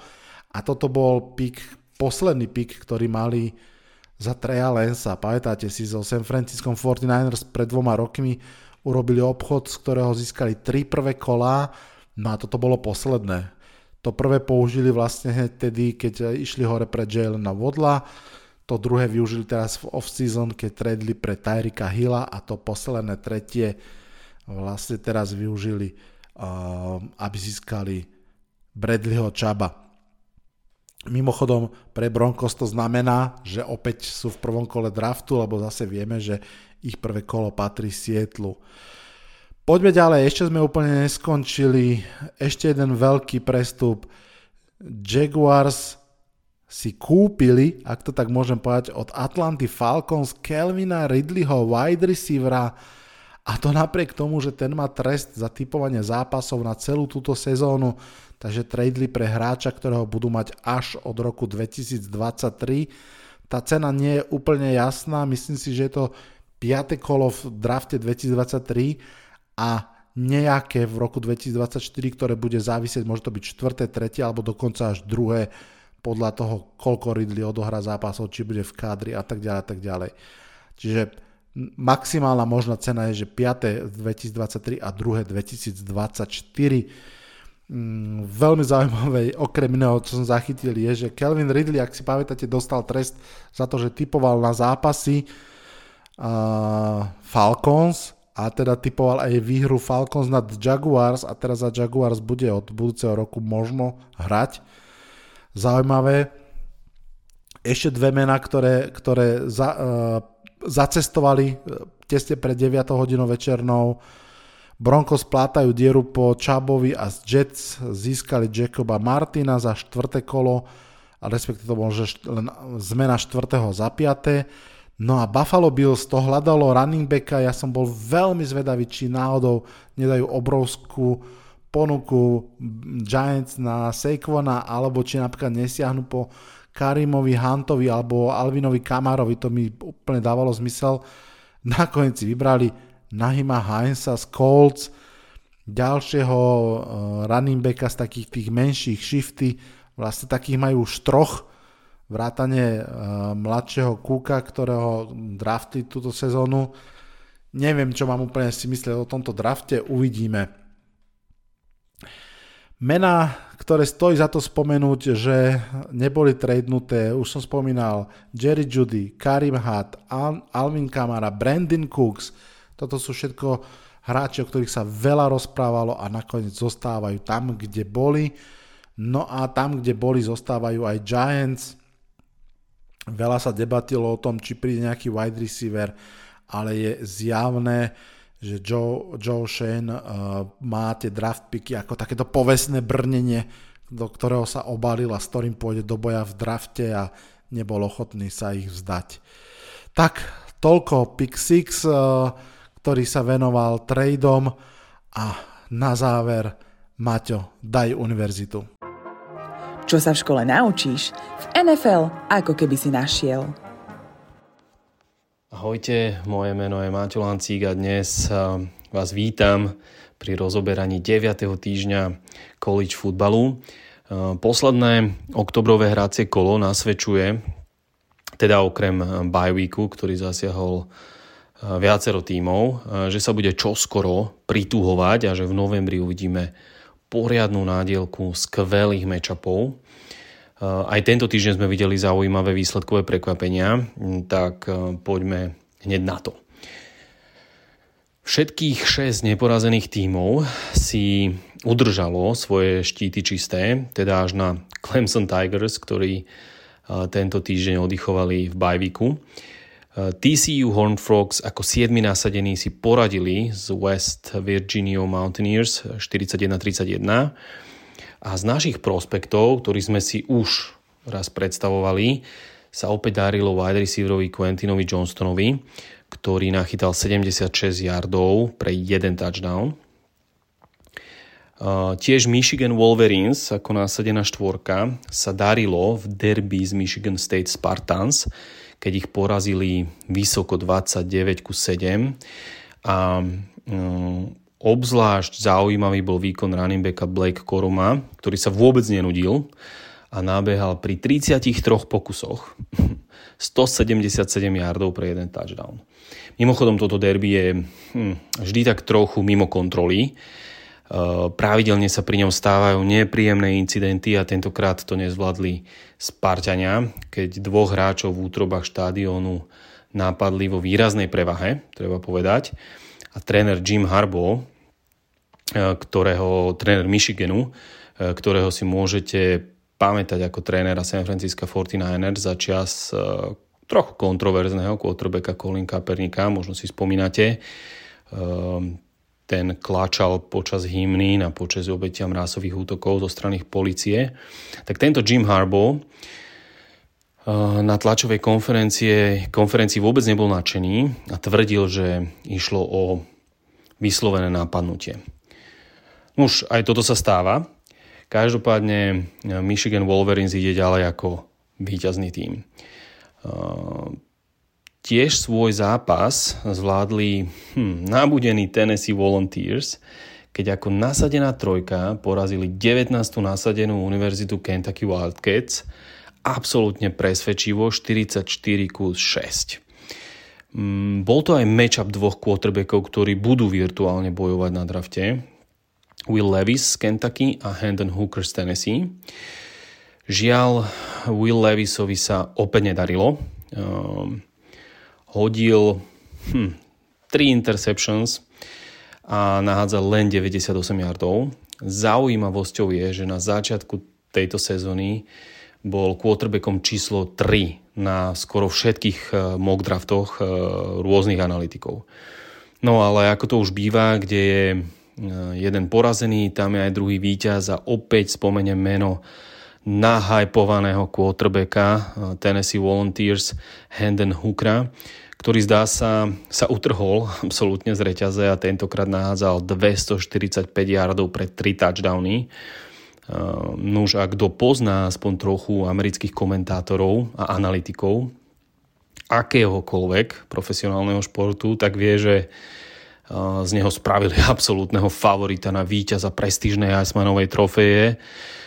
A toto bol pik, posledný pik, ktorý mali za Treja Lensa. Pamätáte si, so San Francisco 49ers pred dvoma rokmi urobili obchod, z ktorého získali tri prvé kolá, no a toto bolo posledné. To prvé použili vlastne tedy, keď išli hore pre na Vodla, to druhé využili teraz v off-season, keď tradeli pre Tyrika Hilla a to posledné tretie vlastne teraz využili, uh, aby získali Bradleyho Čaba. Mimochodom, pre Broncos to znamená, že opäť sú v prvom kole draftu, lebo zase vieme, že ich prvé kolo patrí Sietlu. Poďme ďalej, ešte sme úplne neskončili. Ešte jeden veľký prestup. Jaguars si kúpili, ak to tak môžem povedať, od Atlanty Falcons Kelvina Ridleyho wide receivera a to napriek tomu, že ten má trest za typovanie zápasov na celú túto sezónu takže tradeli pre hráča, ktorého budú mať až od roku 2023. Tá cena nie je úplne jasná, myslím si, že je to 5. kolo v drafte 2023 a nejaké v roku 2024, ktoré bude závisieť, môže to byť 4., 3. alebo dokonca až druhé podľa toho, koľko Ridley odohrá zápasov, či bude v kádri a tak ďalej a tak ďalej. Čiže maximálna možná cena je, že 5. 2023 a 2. 2024 Mm, veľmi zaujímavé, okrem iného, čo som zachytil, je, že Kelvin Ridley, ak si pamätáte, dostal trest za to, že typoval na zápasy Falcons a teda typoval aj výhru Falcons nad Jaguars a teraz za Jaguars bude od budúceho roku možno hrať. Zaujímavé. Ešte dve mená, ktoré, ktoré za, uh, zacestovali tesne pred 9 hodinou večernou Broncos plátajú dieru po Čabovi a Jets získali Jacoba Martina za štvrté kolo, a respektíve to bolo že len zmena štvrtého za piaté. No a Buffalo Bills to hľadalo running backa, ja som bol veľmi zvedavý, či náhodou nedajú obrovskú ponuku Giants na Saquona, alebo či napríklad nesiahnu po Karimovi Huntovi alebo Alvinovi Kamarovi, to mi úplne dávalo zmysel. Nakoniec si vybrali Nahima Heinza z Colts, ďalšieho uh, running backa z takých tých menších shifty, vlastne takých majú už troch, vrátane uh, mladšieho Kúka, ktorého drafty túto sezónu. Neviem, čo mám úplne si myslieť o tomto drafte, uvidíme. Mená, ktoré stojí za to spomenúť, že neboli tradenuté, už som spomínal Jerry Judy, Karim Hutt, Al- Alvin Kamara, Brandon Cooks, toto sú všetko hráči, o ktorých sa veľa rozprávalo a nakoniec zostávajú tam, kde boli. No a tam, kde boli, zostávajú aj Giants. Veľa sa debatilo o tom, či príde nejaký wide receiver, ale je zjavné, že Joe, Joe Shane uh, má tie draft picky ako takéto povestné brnenie, do ktorého sa obalil a s ktorým pôjde do boja v drafte a nebol ochotný sa ich vzdať. Tak, toľko pick 6. Uh, ktorý sa venoval tradeom a na záver, Maťo, daj univerzitu. Čo sa v škole naučíš, v NFL ako keby si našiel. Ahojte, moje meno je Máťo Lancík a dnes vás vítam pri rozoberaní 9. týždňa college futbalu. Posledné oktobrové hracie kolo nasvedčuje, teda okrem bye weeku, ktorý zasiahol viacero tímov, že sa bude čoskoro prituhovať a že v novembri uvidíme poriadnu nádielku skvelých matchupov. Aj tento týždeň sme videli zaujímavé výsledkové prekvapenia, tak poďme hneď na to. Všetkých 6 neporazených tímov si udržalo svoje štíty čisté, teda až na Clemson Tigers, ktorí tento týždeň oddychovali v bajviku. TCU Horned Frogs ako 7 nasadení si poradili z West Virginia Mountaineers 41-31 a z našich prospektov, ktorí sme si už raz predstavovali, sa opäť darilo wide receiverovi Quentinovi Johnstonovi, ktorý nachytal 76 yardov pre jeden touchdown. Tiež Michigan Wolverines ako násadená štvorka sa darilo v derby z Michigan State Spartans, keď ich porazili vysoko 29 ku 7. A um, obzvlášť zaujímavý bol výkon running backa Blake Koruma, ktorý sa vôbec nenudil a nabehal pri 33 pokusoch (laughs) 177 yardov pre jeden touchdown. Mimochodom toto derby je hm, vždy tak trochu mimo kontroly, pravidelne sa pri ňom stávajú nepríjemné incidenty a tentokrát to nezvládli Spartania, keď dvoch hráčov v útrobách štádiónu nápadli vo výraznej prevahe, treba povedať. A tréner Jim Harbaugh, eh, ktorého, tréner Michiganu, eh, ktorého si môžete pamätať ako trénera San Francisco 49ers za čas trochu kontroverzného quarterbacka Colin Kaepernicka, možno si spomínate ten kláčal počas hymny na počas obetiam rásových útokov zo strany policie, tak tento Jim Harbaugh eh, na tlačovej konferencie, konferencii vôbec nebol nadšený a tvrdil, že išlo o vyslovené nápadnutie. Už aj toto sa stáva. Každopádne eh, Michigan Wolverines ide ďalej ako víťazný tým. Tiež svoj zápas zvládli hm, nabudení Tennessee Volunteers, keď ako nasadená trojka porazili 19. nasadenú univerzitu Kentucky Wildcats absolútne presvedčivo 44 ku 6. Mm, bol to aj matchup dvoch quarterbackov, ktorí budú virtuálne bojovať na drafte. Will Levis z Kentucky a Hendon Hooker z Tennessee. Žiaľ, Will Levisovi sa opäť nedarilo. Um, hodil hm, 3 interceptions a nahádzal len 98 yardov. Zaujímavosťou je, že na začiatku tejto sezóny bol quarterbackom číslo 3 na skoro všetkých eh, mock draftoch eh, rôznych analytikov. No ale ako to už býva, kde je eh, jeden porazený, tam je aj druhý víťaz a opäť spomeniem meno nahajpovaného quarterbacka Tennessee Volunteers Hendon Hookera, ktorý zdá sa, sa utrhol absolútne z reťaze a tentokrát nahádzal 245 yardov pre 3 touchdowny. No už ak kto pozná aspoň trochu amerických komentátorov a analytikov akéhokoľvek profesionálneho športu, tak vie, že z neho spravili (laughs) absolútneho favorita na víťaza prestížnej Icemanovej trofeje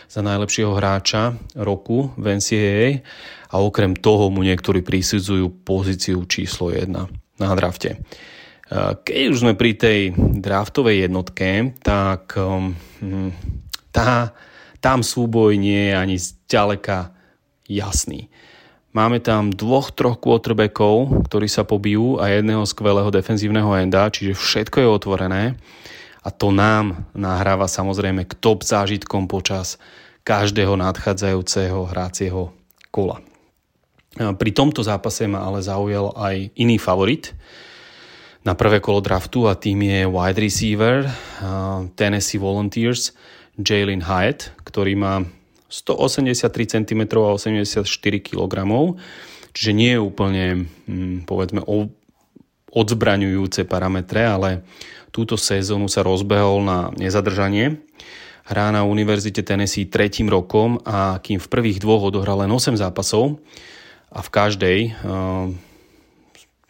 za najlepšieho hráča roku v NCAA a okrem toho mu niektorí prisudzujú pozíciu číslo 1 na drafte. Keď už sme pri tej draftovej jednotke, tak um, hm, tá, tam súboj nie je ani zďaleka jasný. Máme tam dvoch, troch quarterbackov, ktorí sa pobijú a jedného skvelého defenzívneho enda, čiže všetko je otvorené a to nám nahráva samozrejme k top zážitkom počas každého nadchádzajúceho hrácieho kola. Pri tomto zápase ma ale zaujal aj iný favorit na prvé kolo draftu a tým je wide receiver Tennessee Volunteers Jalen Hyatt, ktorý má 183 cm a 84 kg, čiže nie je úplne, hm, povedzme, odzbraňujúce parametre, ale túto sezónu sa rozbehol na nezadržanie. Hrá na Univerzite Tennessee tretím rokom a kým v prvých dvoch odohral len 8 zápasov, a v každej uh,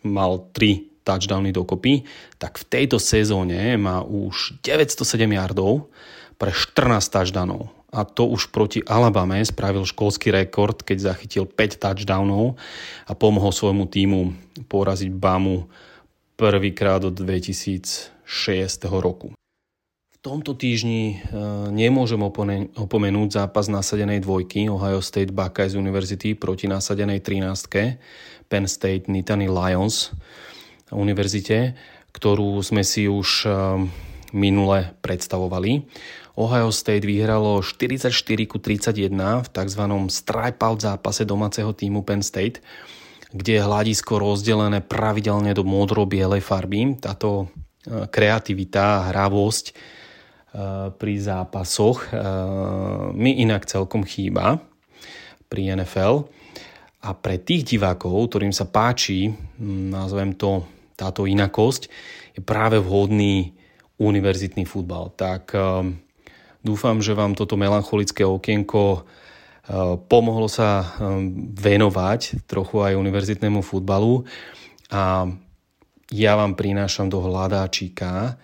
mal 3 touchdowny dokopy, tak v tejto sezóne má už 907 yardov pre 14 touchdownov. A to už proti Alabame spravil školský rekord, keď zachytil 5 touchdownov a pomohol svojmu týmu poraziť Bamu prvýkrát od 2006 roku tomto týždni e, nemôžem opomenúť zápas nasadenej dvojky Ohio State Buckeyes University proti nasadenej 13. Penn State Nittany Lions univerzite, ktorú sme si už e, minule predstavovali. Ohio State vyhralo 44 ku 31 v tzv. stripe-out zápase domáceho týmu Penn State, kde je hľadisko rozdelené pravidelne do modro-bielej farby. Táto kreativita, hravosť Eh, pri zápasoch eh, mi inak celkom chýba pri NFL. A pre tých divákov, ktorým sa páči, nazvem to táto inakosť, je práve vhodný univerzitný futbal. Tak eh, Dúfam, že vám toto melancholické okienko pomohlo sa venovať trochu aj univerzitnému futbalu a ja vám prinášam do hľadáčika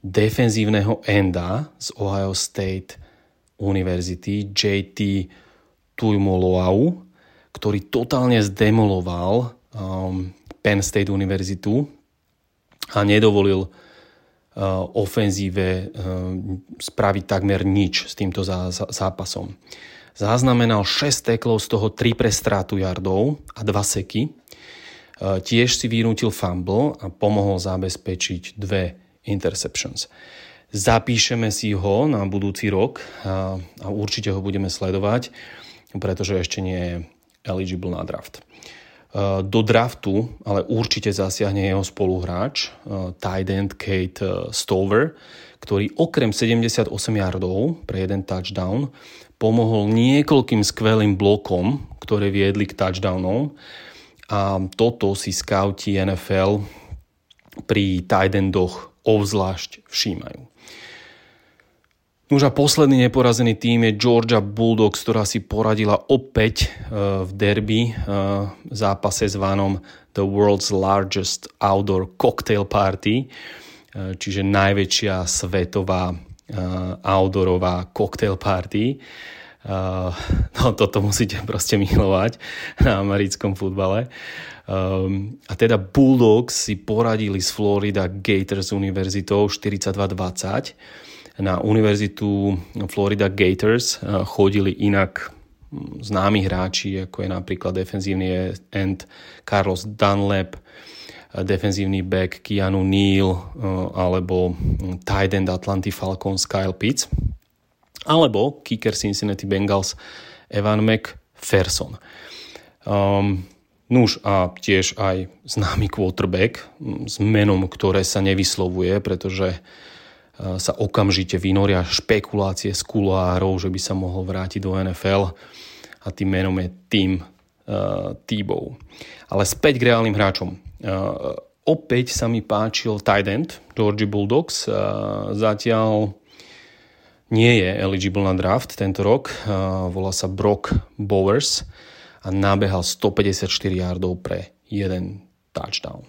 defenzívneho enda z Ohio State University JT Tuimoloau, ktorý totálne zdemoloval um, Penn State Univerzitu a nedovolil uh, ofenzíve uh, spraviť takmer nič s týmto zá, zá, zápasom. Zaznamenal 6 teklov, z toho 3 pre strátu yardov a 2 seky. Uh, tiež si vynútil fumble a pomohol zabezpečiť dve interceptions. Zapíšeme si ho na budúci rok a, a určite ho budeme sledovať, pretože ešte nie je eligible na draft. Do draftu ale určite zasiahne jeho spoluhráč, tight end Kate Stover, ktorý okrem 78 yardov pre jeden touchdown pomohol niekoľkým skvelým blokom, ktoré viedli k touchdownom a toto si scouti NFL pri tight endoch obzvlášť všímajú. Už a posledný neporazený tým je Georgia Bulldogs, ktorá si poradila opäť e, v derby v e, zápase zvanom The World's Largest Outdoor Cocktail Party, e, čiže najväčšia svetová outdoorová cocktail party. No toto musíte proste milovať na americkom futbale. Um, a teda Bulldogs si poradili s Florida Gators univerzitou 42-20. Na univerzitu Florida Gators uh, chodili inak hm, známi hráči, ako je napríklad defenzívny end Carlos Dunlap, defenzívny back Keanu Neal alebo hm, tight end Atlanty Falcons Kyle Pitts alebo kicker Cincinnati Bengals Evan McPherson. Um, Nuž a tiež aj známy quarterback s menom, ktoré sa nevyslovuje, pretože e, sa okamžite vynoria špekulácie z kulárov, že by sa mohol vrátiť do NFL a tým menom je Tim uh, Tebow. Ale späť k reálnym hráčom. Uh, opäť sa mi páčil tight end Georgie Bulldogs. Uh, zatiaľ nie je eligible na draft tento rok. Uh, volá sa Brock Bowers a nabehal 154 yardov pre jeden touchdown.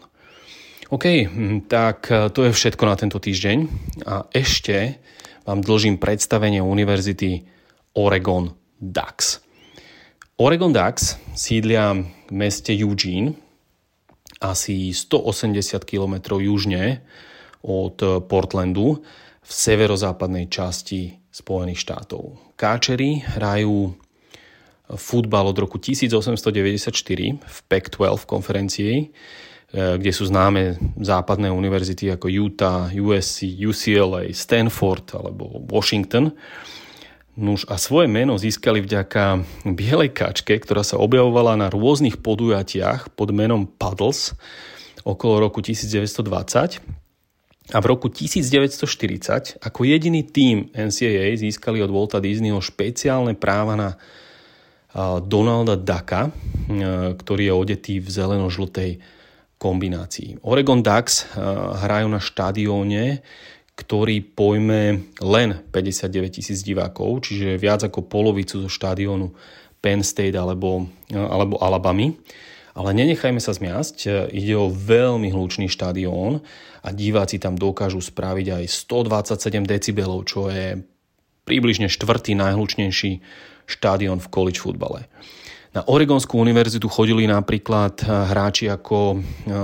OK, hm, tak e, to je všetko na tento týždeň a ešte vám dlžím predstavenie Univerzity Oregon Ducks. Oregon Ducks sídlia v meste Eugene, asi 180 km južne od Portlandu v severozápadnej časti Spojených štátov. Káčeri hrajú futbal od roku 1894 v Pac-12 konferencii, e, kde sú známe západné univerzity ako Utah, USC, UCLA, Stanford alebo Washington. Nuž a svoje meno získali vďaka bielej kačke, ktorá sa objavovala na rôznych podujatiach pod menom Puddles okolo roku 1920 a v roku 1940 ako jediný tým NCAA získali od Walta Disneyho špeciálne práva na Donalda Ducka, ktorý je odetý v zeleno-žltej kombinácii. Oregon Ducks hrajú na štadióne, ktorý pojme len 59 tisíc divákov, čiže viac ako polovicu zo štadiónu Penn State alebo, alebo Alabamy. Ale nenechajme sa zmiasť, ide o veľmi hlučný štadión a diváci tam dokážu spraviť aj 127 decibelov, čo je približne štvrtý najhlučnejší štádion v college futbale. Na Oregonskú univerzitu chodili napríklad eh, hráči ako eh,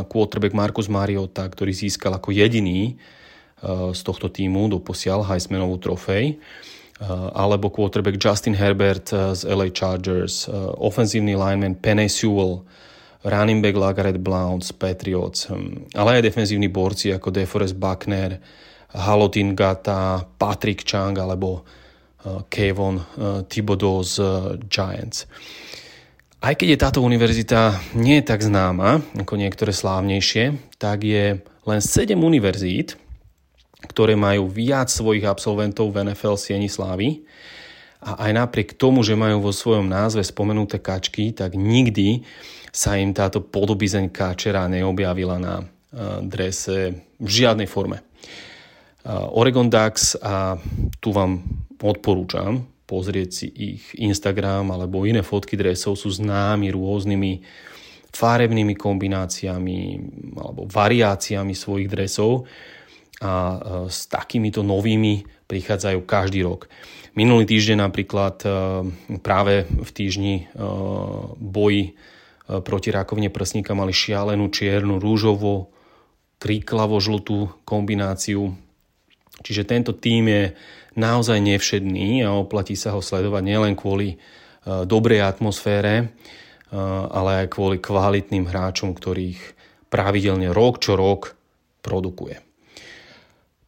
quarterback Marcus Mariota, ktorý získal ako jediný eh, z tohto týmu doposiaľ Heismanovú trofej, alebo quarterback Justin Herbert z LA Chargers, ofenzívny lineman Penny Sewell, running back Lagaret Blount z Patriots, hm, ale aj defenzívni borci ako DeForest Buckner, Halotin Gata, Patrick Chang alebo Eh, Kevon eh, Thibodeau z eh, Giants. Aj keď je táto univerzita nie je tak známa ako niektoré slávnejšie, tak je len 7 univerzít, ktoré majú viac svojich absolventov v NFL Sieni Slávy. A aj napriek tomu, že majú vo svojom názve spomenuté kačky, tak nikdy sa im táto podobizeň kačera neobjavila na drese v žiadnej forme. Oregon Ducks a tu vám odporúčam pozrieť si ich Instagram alebo iné fotky dresov sú známi rôznymi farebnými kombináciami alebo variáciami svojich dresov a e, s takýmito novými prichádzajú každý rok. Minulý týždeň napríklad e, práve v týždni e, boji proti rakovine prsníka mali šialenú čiernu, rúžovo, kriklavo žlutú kombináciu. Čiže tento tým je naozaj nevšedný a oplatí sa ho sledovať nielen kvôli dobrej atmosfére, ale aj kvôli kvalitným hráčom, ktorých pravidelne rok čo rok produkuje.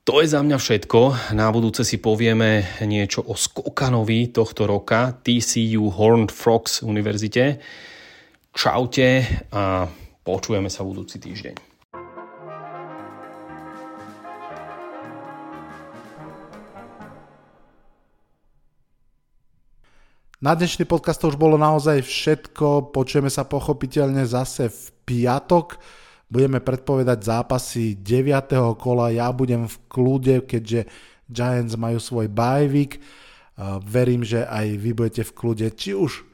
To je za mňa všetko. Na budúce si povieme niečo o skokanovi tohto roka TCU Horned Frogs univerzite. Čaute a počujeme sa budúci týždeň. Na dnešný podcast to už bolo naozaj všetko. Počujeme sa pochopiteľne zase v piatok. Budeme predpovedať zápasy 9. kola. Ja budem v kľude, keďže Giants majú svoj bajvik. Verím, že aj vy budete v kľude, či už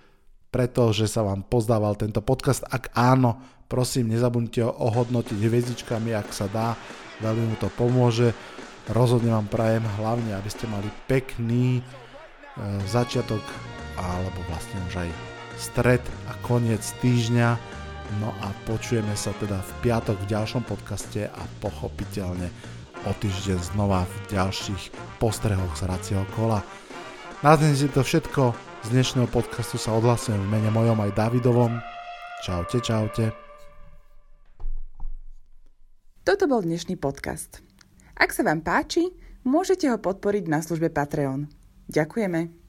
preto, že sa vám pozdával tento podcast. Ak áno, prosím, nezabudnite ho ohodnotiť hviezdičkami, ak sa dá. Veľmi mu to pomôže. Rozhodne vám prajem hlavne, aby ste mali pekný e, začiatok alebo vlastne už aj stred a koniec týždňa. No a počujeme sa teda v piatok v ďalšom podcaste a pochopiteľne o týždeň znova v ďalších postrehoch z racieho kola. Na dnes je to všetko. Z dnešného podcastu sa odhlasujem v mene mojom aj Davidovom. Čaute, čaute. Toto bol dnešný podcast. Ak sa vám páči, môžete ho podporiť na službe Patreon. Ďakujeme.